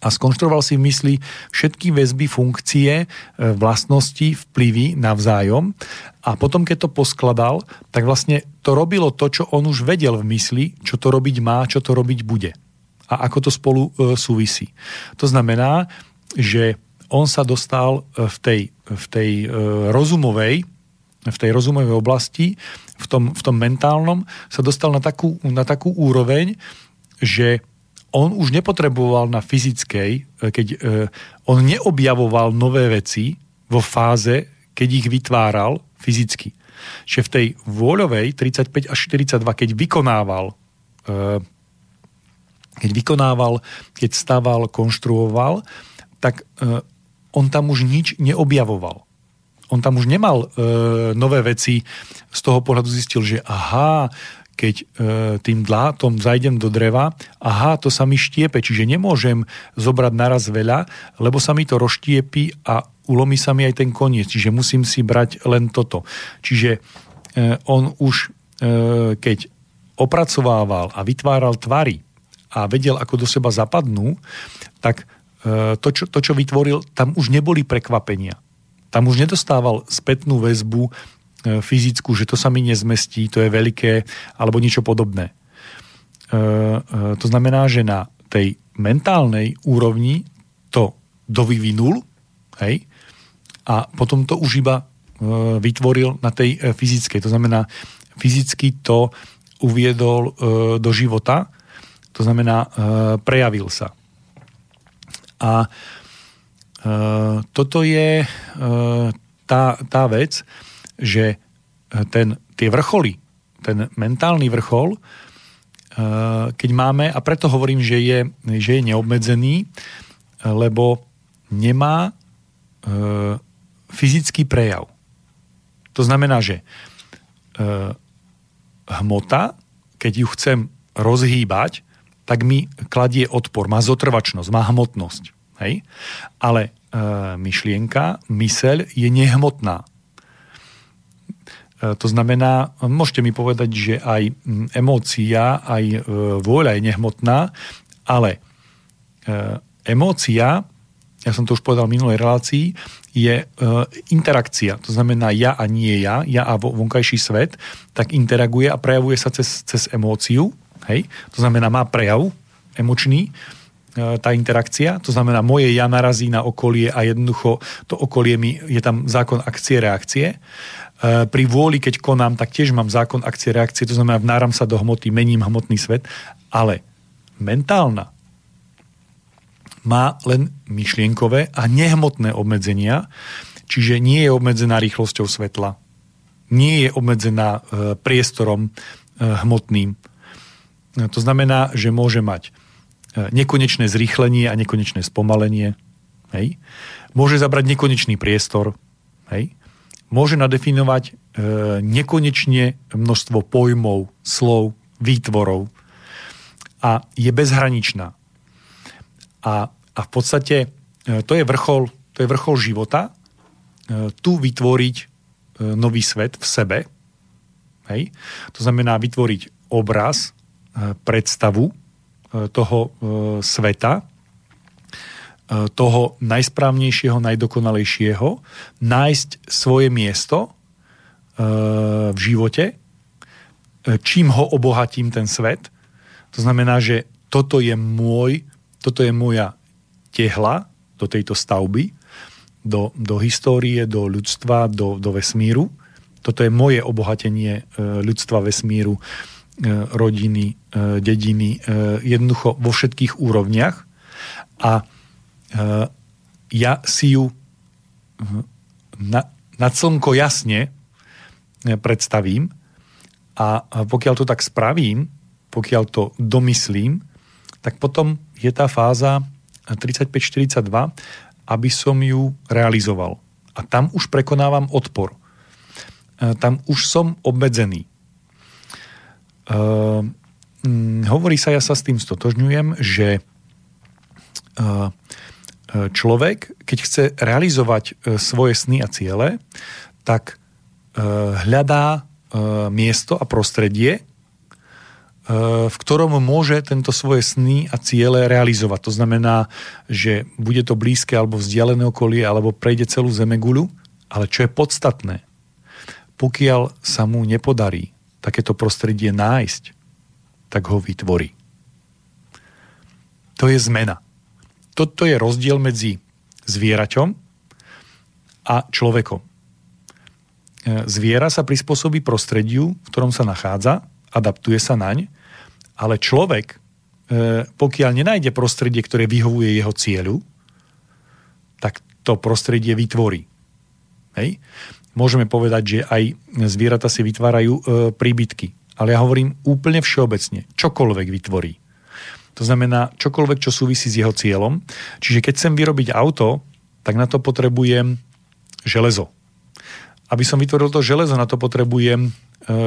a skonštruoval si v mysli všetky väzby, funkcie, e, vlastnosti, vplyvy navzájom a potom, keď to poskladal, tak vlastne to robilo to, čo on už vedel v mysli, čo to robiť má, čo to robiť bude a ako to spolu e, súvisí. To znamená, že on sa dostal e, v tej, v tej rozumovej v tej rozumovej oblasti, v tom, v tom mentálnom, sa dostal na takú, na takú úroveň, že on už nepotreboval na fyzickej, e, keď e, on neobjavoval nové veci vo fáze, keď ich vytváral fyzicky. Že v tej vôľovej 35 až 42, keď vykonával e, keď vykonával, keď stával, konštruoval, tak on tam už nič neobjavoval. On tam už nemal nové veci, z toho pohľadu zistil, že aha, keď e, tým dlátom zajdem do dreva, aha, to sa mi štiepe, čiže nemôžem zobrať naraz veľa, lebo sa mi to rozštiepí a ulomí sa mi aj ten koniec, čiže musím si brať len toto. Čiže e, on už, e, keď opracovával a vytváral tvary a vedel, ako do seba zapadnú, tak e, to, čo, to, čo vytvoril, tam už neboli prekvapenia. Tam už nedostával spätnú väzbu fyzickú, že to sa mi nezmestí, to je veľké, alebo niečo podobné. E, e, to znamená, že na tej mentálnej úrovni to dovyvinul, hej, a potom to už iba vytvoril na tej fyzickej. To znamená, fyzicky to uviedol do života, to znamená, prejavil sa. A toto je tá, tá vec, že e, ten, tie vrcholy, ten mentálny vrchol, e, keď máme, a preto hovorím, že je, že je neobmedzený, e, lebo nemá fyzický prejav. To znamená, že hmota, keď ju chcem rozhýbať, tak mi kladie odpor, má zotrvačnosť, má hmotnosť. Hej? Ale e, myšlienka, myseľ je nehmotná. E, to znamená, môžete mi povedať, že aj emócia, aj e, vôľa je nehmotná, ale e, emócia, ja som to už povedal v minulej relácii, je interakcia. To znamená ja a nie ja, ja a vo- vonkajší svet, tak interaguje a prejavuje sa cez, cez emóciu. Hej? To znamená, má prejav emočný, tá interakcia. To znamená, moje ja narazí na okolie a jednoducho to okolie mi, je tam zákon akcie, reakcie. E, Pri vôli, keď konám, tak tiež mám zákon akcie, reakcie. To znamená, vnáram sa do hmoty, mením hmotný svet. Ale mentálna má len myšlienkové a nehmotné obmedzenia, čiže nie je obmedzená rýchlosťou svetla, nie je obmedzená e, priestorom e, hmotným. To znamená, že môže mať nekonečné zrýchlenie a nekonečné spomalenie. Hej? Môže zabrať nekonečný priestor. Hej? Môže nadefinovať e, nekonečne množstvo pojmov, slov, výtvorov a je bezhraničná. A, a v podstate e, to je vrchol, to je vrchol života, e, tu vytvoriť e, nový svet v sebe. Hej? To znamená vytvoriť obraz, e, predstavu e, toho e, sveta, toho najsprávnejšieho, najdokonalejšieho, nájsť svoje miesto e, v živote, e, čím ho obohatím ten svet. To znamená, že toto je môj, toto je moja tehla do tejto stavby, do, do histórie, do ľudstva, do, do vesmíru. Toto je moje obohatenie e, ľudstva, vesmíru, e, rodiny, e, dediny, e, jednoducho vo všetkých úrovniach. A e, ja si ju na, na slnko jasne e, predstavím a pokiaľ to tak spravím, pokiaľ to domyslím, tak potom je tá fáza 35-42, aby som ju realizoval. A tam už prekonávam odpor. E, Tam už som obmedzený. Uh, hovorí sa, ja sa s tým stotožňujem, že uh, človek, keď chce realizovať e, svoje sny a ciele, tak e, hľadá e, miesto a prostredie, v ktorom môže tento svoje sny a ciele realizovať. To znamená, že bude to blízke alebo vzdialené okolie, alebo prejde celú zemeguľu, ale čo je podstatné, pokiaľ sa mu nepodarí takéto prostredie nájsť, tak ho vytvorí. To je zmena. Toto je rozdiel medzi zvieraťom a človekom. E, Zviera sa prispôsobí prostrediu, v ktorom sa nachádza, adaptuje sa naň, ale človek, e, pokiaľ nenájde prostredie, ktoré vyhovuje jeho cieľu, tak to prostredie vytvorí. Hej? Môžeme povedať, že aj zvieratá si vytvárajú e, príbytky. Ale ja hovorím úplne všeobecne. Čokoľvek vytvorí. To znamená čokoľvek, čo súvisí s jeho cieľom. Čiže keď chcem vyrobiť auto, tak na to potrebujem železo. Aby som vytvoril to železo, na to potrebujem e,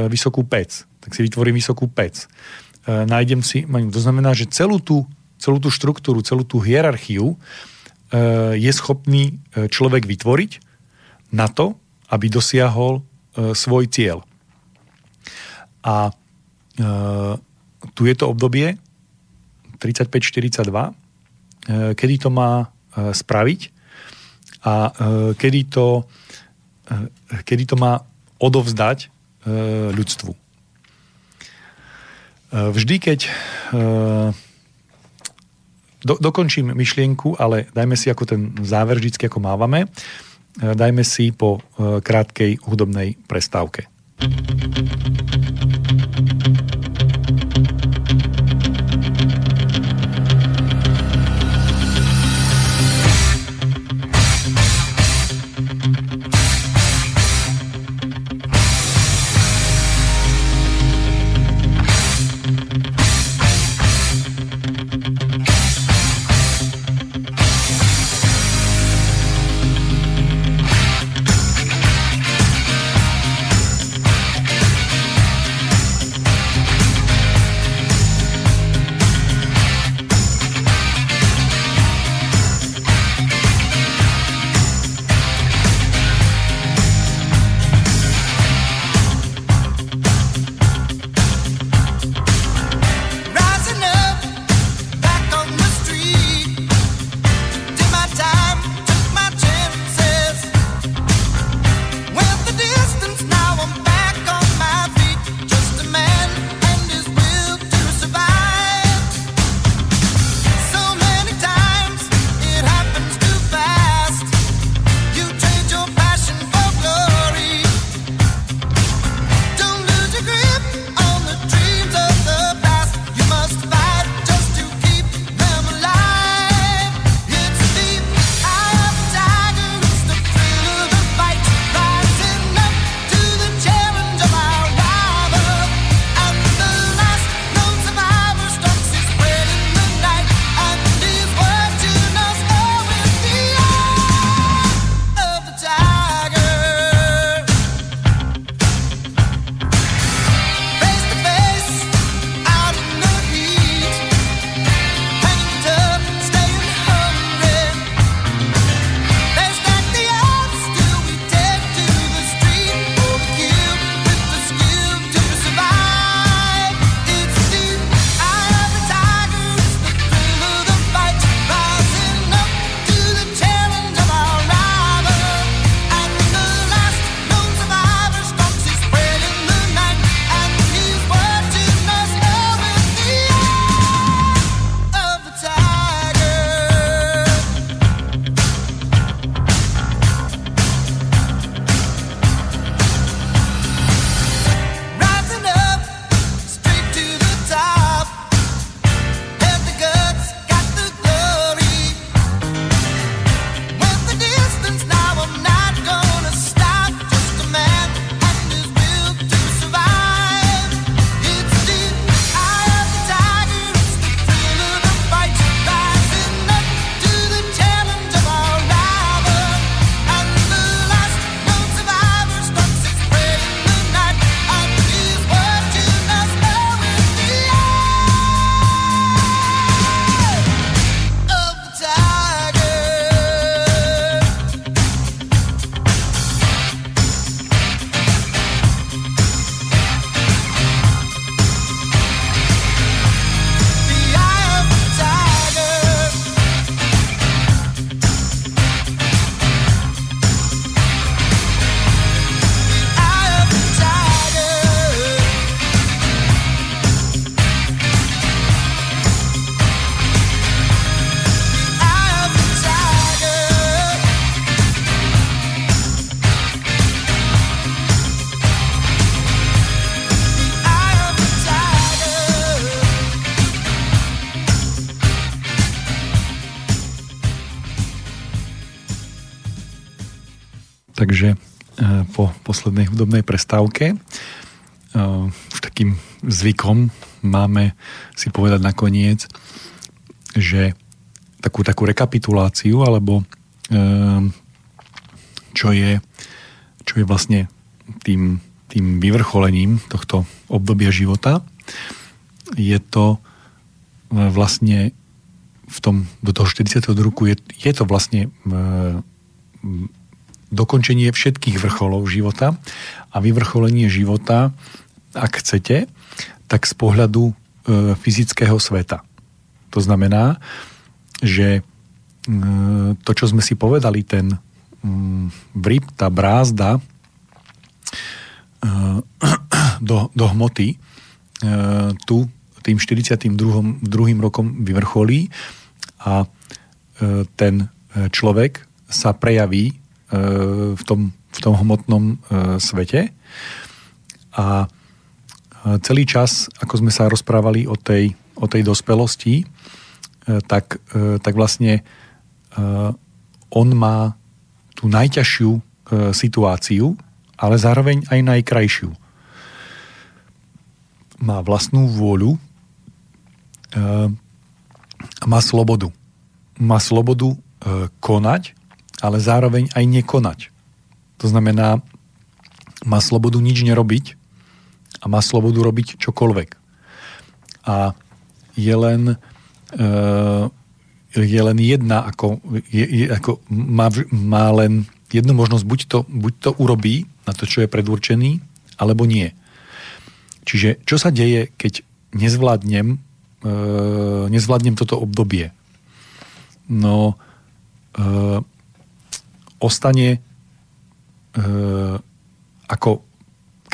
vysokú pec. Tak si vytvorím vysokú pec. E, nájdem si, to znamená, že celú tú, celú tú štruktúru, celú tú hierarchiu e, je schopný človek vytvoriť na to, aby dosiahol svoj cieľ. A tu je to obdobie 35-42, e, kedy to má e, spraviť a e, kedy to, kedy to má odovzdať ľudstvu. Vždy, keď do, dokončím myšlienku, ale dajme si ako ten záver vždy, ako mávame, dajme si po krátkej hudobnej prestávke. takže poslednej hudobnej prestávke už takým zvykom máme si povedať nakoniec, že takú, takú rekapituláciu, alebo čo je, čo je vlastne tým, tým vyvrcholením tohto obdobia života, je to vlastne v tom, do toho 40. roku je, je to vlastne dokončenie všetkých vrcholov života a vyvrcholenie života, ak chcete, tak z pohľadu e, fyzického sveta. To znamená, že e, to, čo sme si povedali, ten mm, vrip, tá brázda e, do, do hmoty, e, tu tým 42. druhým rokom vyvrcholí a e, ten e, človek sa prejaví v tom, v tom hmotnom e, svete. A e, celý čas, ako sme sa rozprávali o tej, o tej dospelosti, tak, tak vlastne on má tú najťažšiu situáciu, ale zároveň aj najkrajšiu. Má vlastnú vôľu, má slobodu. Má slobodu konať ale zároveň aj nekonať. To znamená, má slobodu nič nerobiť a má slobodu robiť čokoľvek. A je len, e, je len jedna, ako, je, je, ako má, má len jednu možnosť, buď to, buď to urobí na to, čo je predurčený, alebo nie. Čiže čo sa deje, keď nezvládnem, e, nezvládnem toto obdobie? No, e, ostane e, ako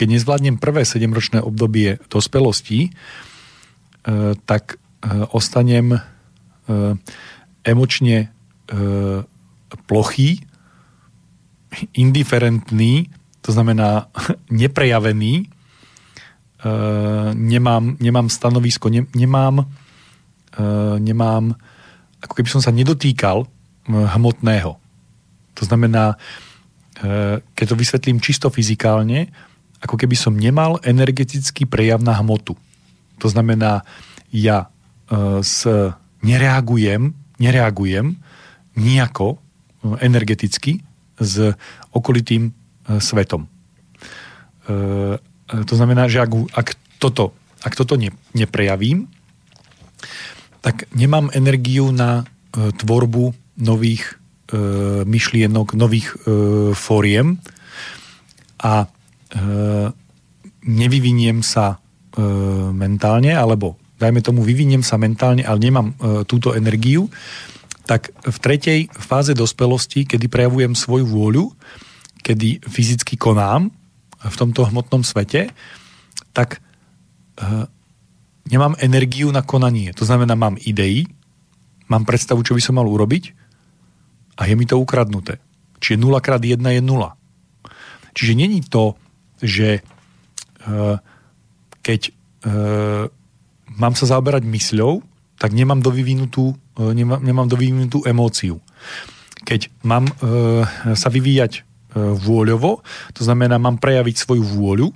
keď nezvládnem prvé 7-ročné obdobie dospelosti, e, tak e, ostanem e, emočne e, plochý, indiferentný, to znamená neprejavený, e, nemám, nemám stanovisko, ne, nemám, e, nemám, ako keby som sa nedotýkal hmotného. To znamená, e, keď to vysvetlím čisto fyzikálne, ako keby som nemal energetický prejav na hmotu. To znamená, ja e, s, nereagujem, nereagujem nejako e, energeticky s okolitým svetom. To znamená, že ak, ak toto, ak toto ne, neprejavím, tak nemám energiu na tvorbu nových myšlienok, nových e, fóriem a e, nevyviniem sa e, mentálne, alebo dajme tomu, vyviniem sa mentálne, ale nemám e, túto energiu, tak v tretej fáze dospelosti, kedy prejavujem svoju vôľu, kedy fyzicky konám v tomto hmotnom svete, tak e, nemám energiu na konanie. To znamená, mám idei, mám predstavu, čo by som mal urobiť, a je mi to ukradnuté. Čiže 0 krát 1 je 0. Čiže není to, že uh, keď uh, mám sa zaoberať mysľou, tak nemám dovyvinutú, uh, nemám, nemám dovyvinutú emóciu. Keď mám sa vyvíjať vôľovo, to znamená, mám prejaviť svoju vôľu,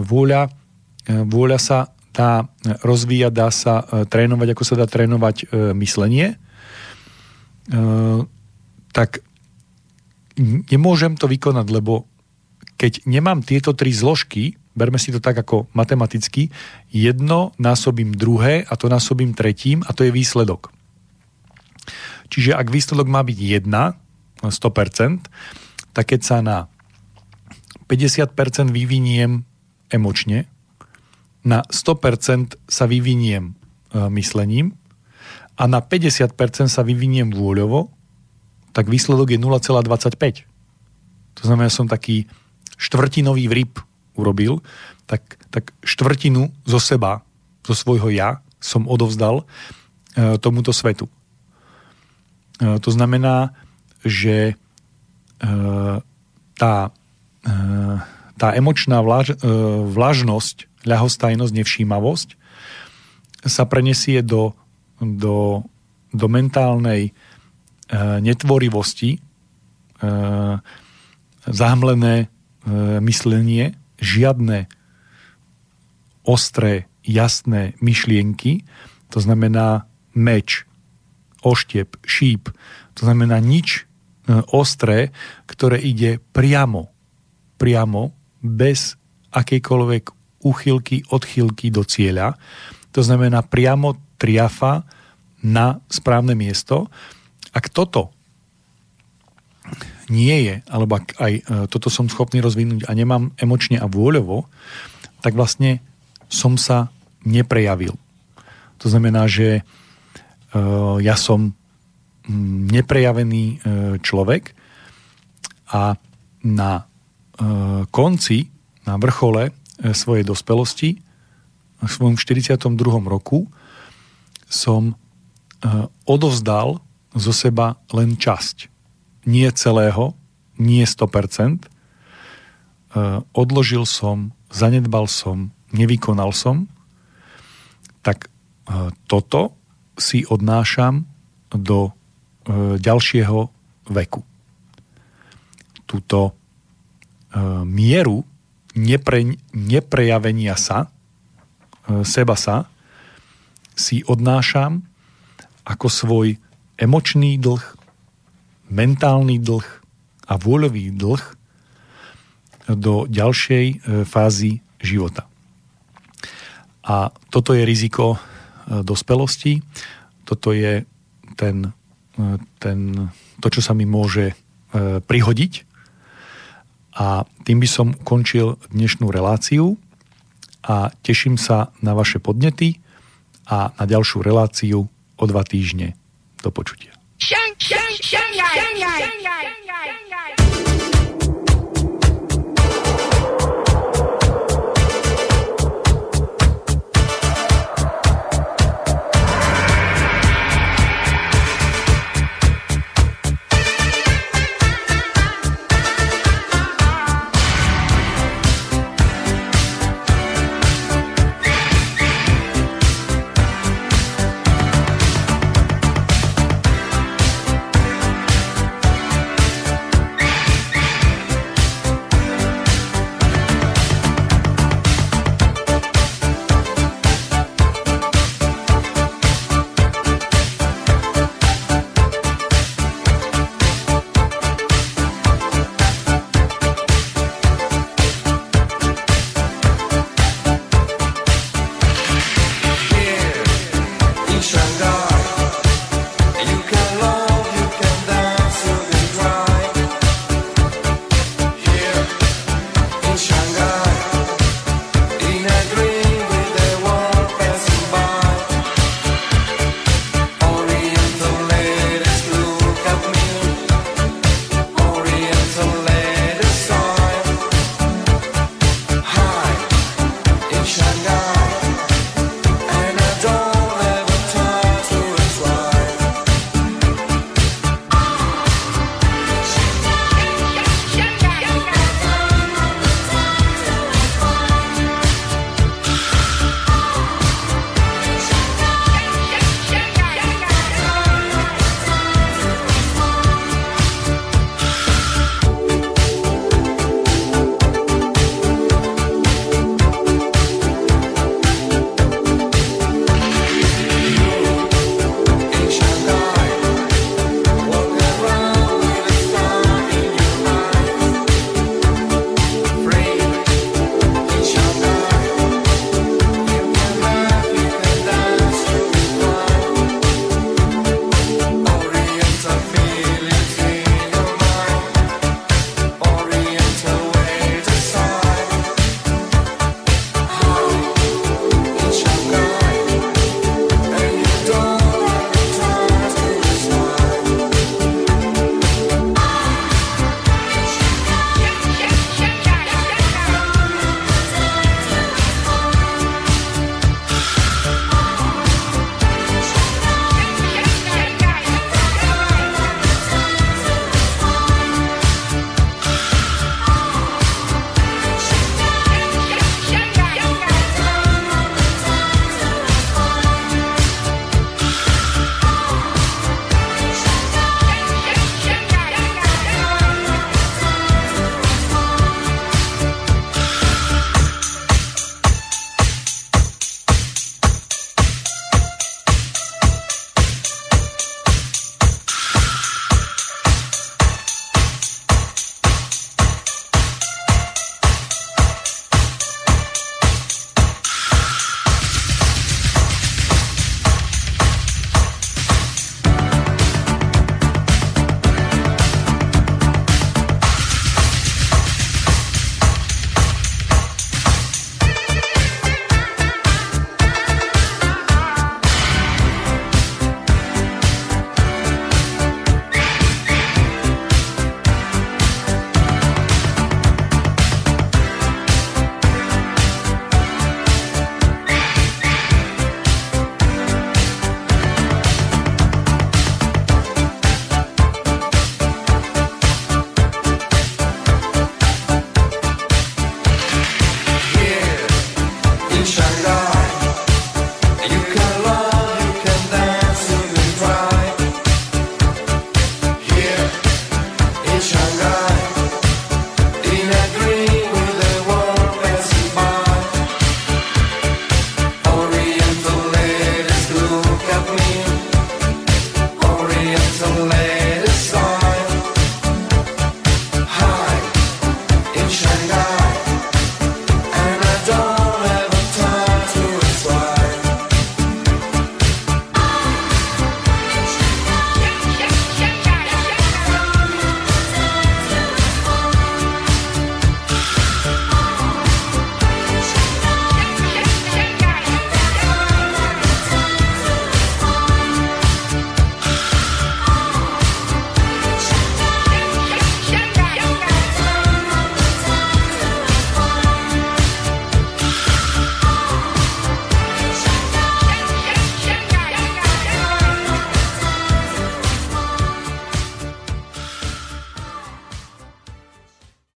vôľa, vôľa sa dá rozvíjať, dá sa trénovať, ako sa dá trénovať myslenie, tak nemôžem to vykonať, lebo keď nemám tieto tri zložky, berme si to tak ako matematicky, jedno násobím druhé a to násobím tretím a to je výsledok. Čiže ak výsledok má byť 1, 100%, tak keď sa na 50% vyviniem emočne, na 100% sa vyviniem eh, myslením a na 50% sa vyviniem vôľovo, tak výsledok je 0,25. To znamená, som taký štvrtinový vrip urobil, tak, tak štvrtinu zo seba, zo svojho ja som odovzdal e, tomuto svetu. E, to znamená, že e, tá, e, tá emočná vlaž, e, vlažnosť, ľahostajnosť, nevšímavosť sa prenesie do do, do mentálnej e, netvorivosti, e, zahmlené e, myslenie, žiadne ostré, jasné myšlienky, to znamená meč, oštiep, šíp, to znamená nič e, ostré, ktoré ide priamo, priamo, bez akejkoľvek uchylky, odchylky do cieľa. To znamená priamo triafa na správne miesto. Ak toto nie je, alebo ak aj e, toto som schopný rozvinúť a nemám emočne a vôľovo, tak vlastne som sa neprejavil. To znamená, že e, ja som mm, neprejavený e, človek a na konci, na vrchole svojej dospelosti, v svojom 42. roku, som odovzdal zo seba len časť nie celého, nie 100%. E, odložil som, zanedbal som, nevykonal som, tak e, toto si odnášam do e, ďalšieho veku. Túto mieru nepre, neprejavenia sa, seba sa, si odnášam ako svoj emočný dlh, mentálny dlh a vôľový dlh do ďalšej e, fázy života. A toto je riziko e, dospelosti, toto je ten, e, ten, to, čo sa mi môže prihodiť. A tým by som končil dnešnú reláciu a teším sa na vaše podnety a na ďalšiu reláciu o dva týždne. Do počutia. Shang, shang, shang, shang, shang, shang, shang, shang, shang.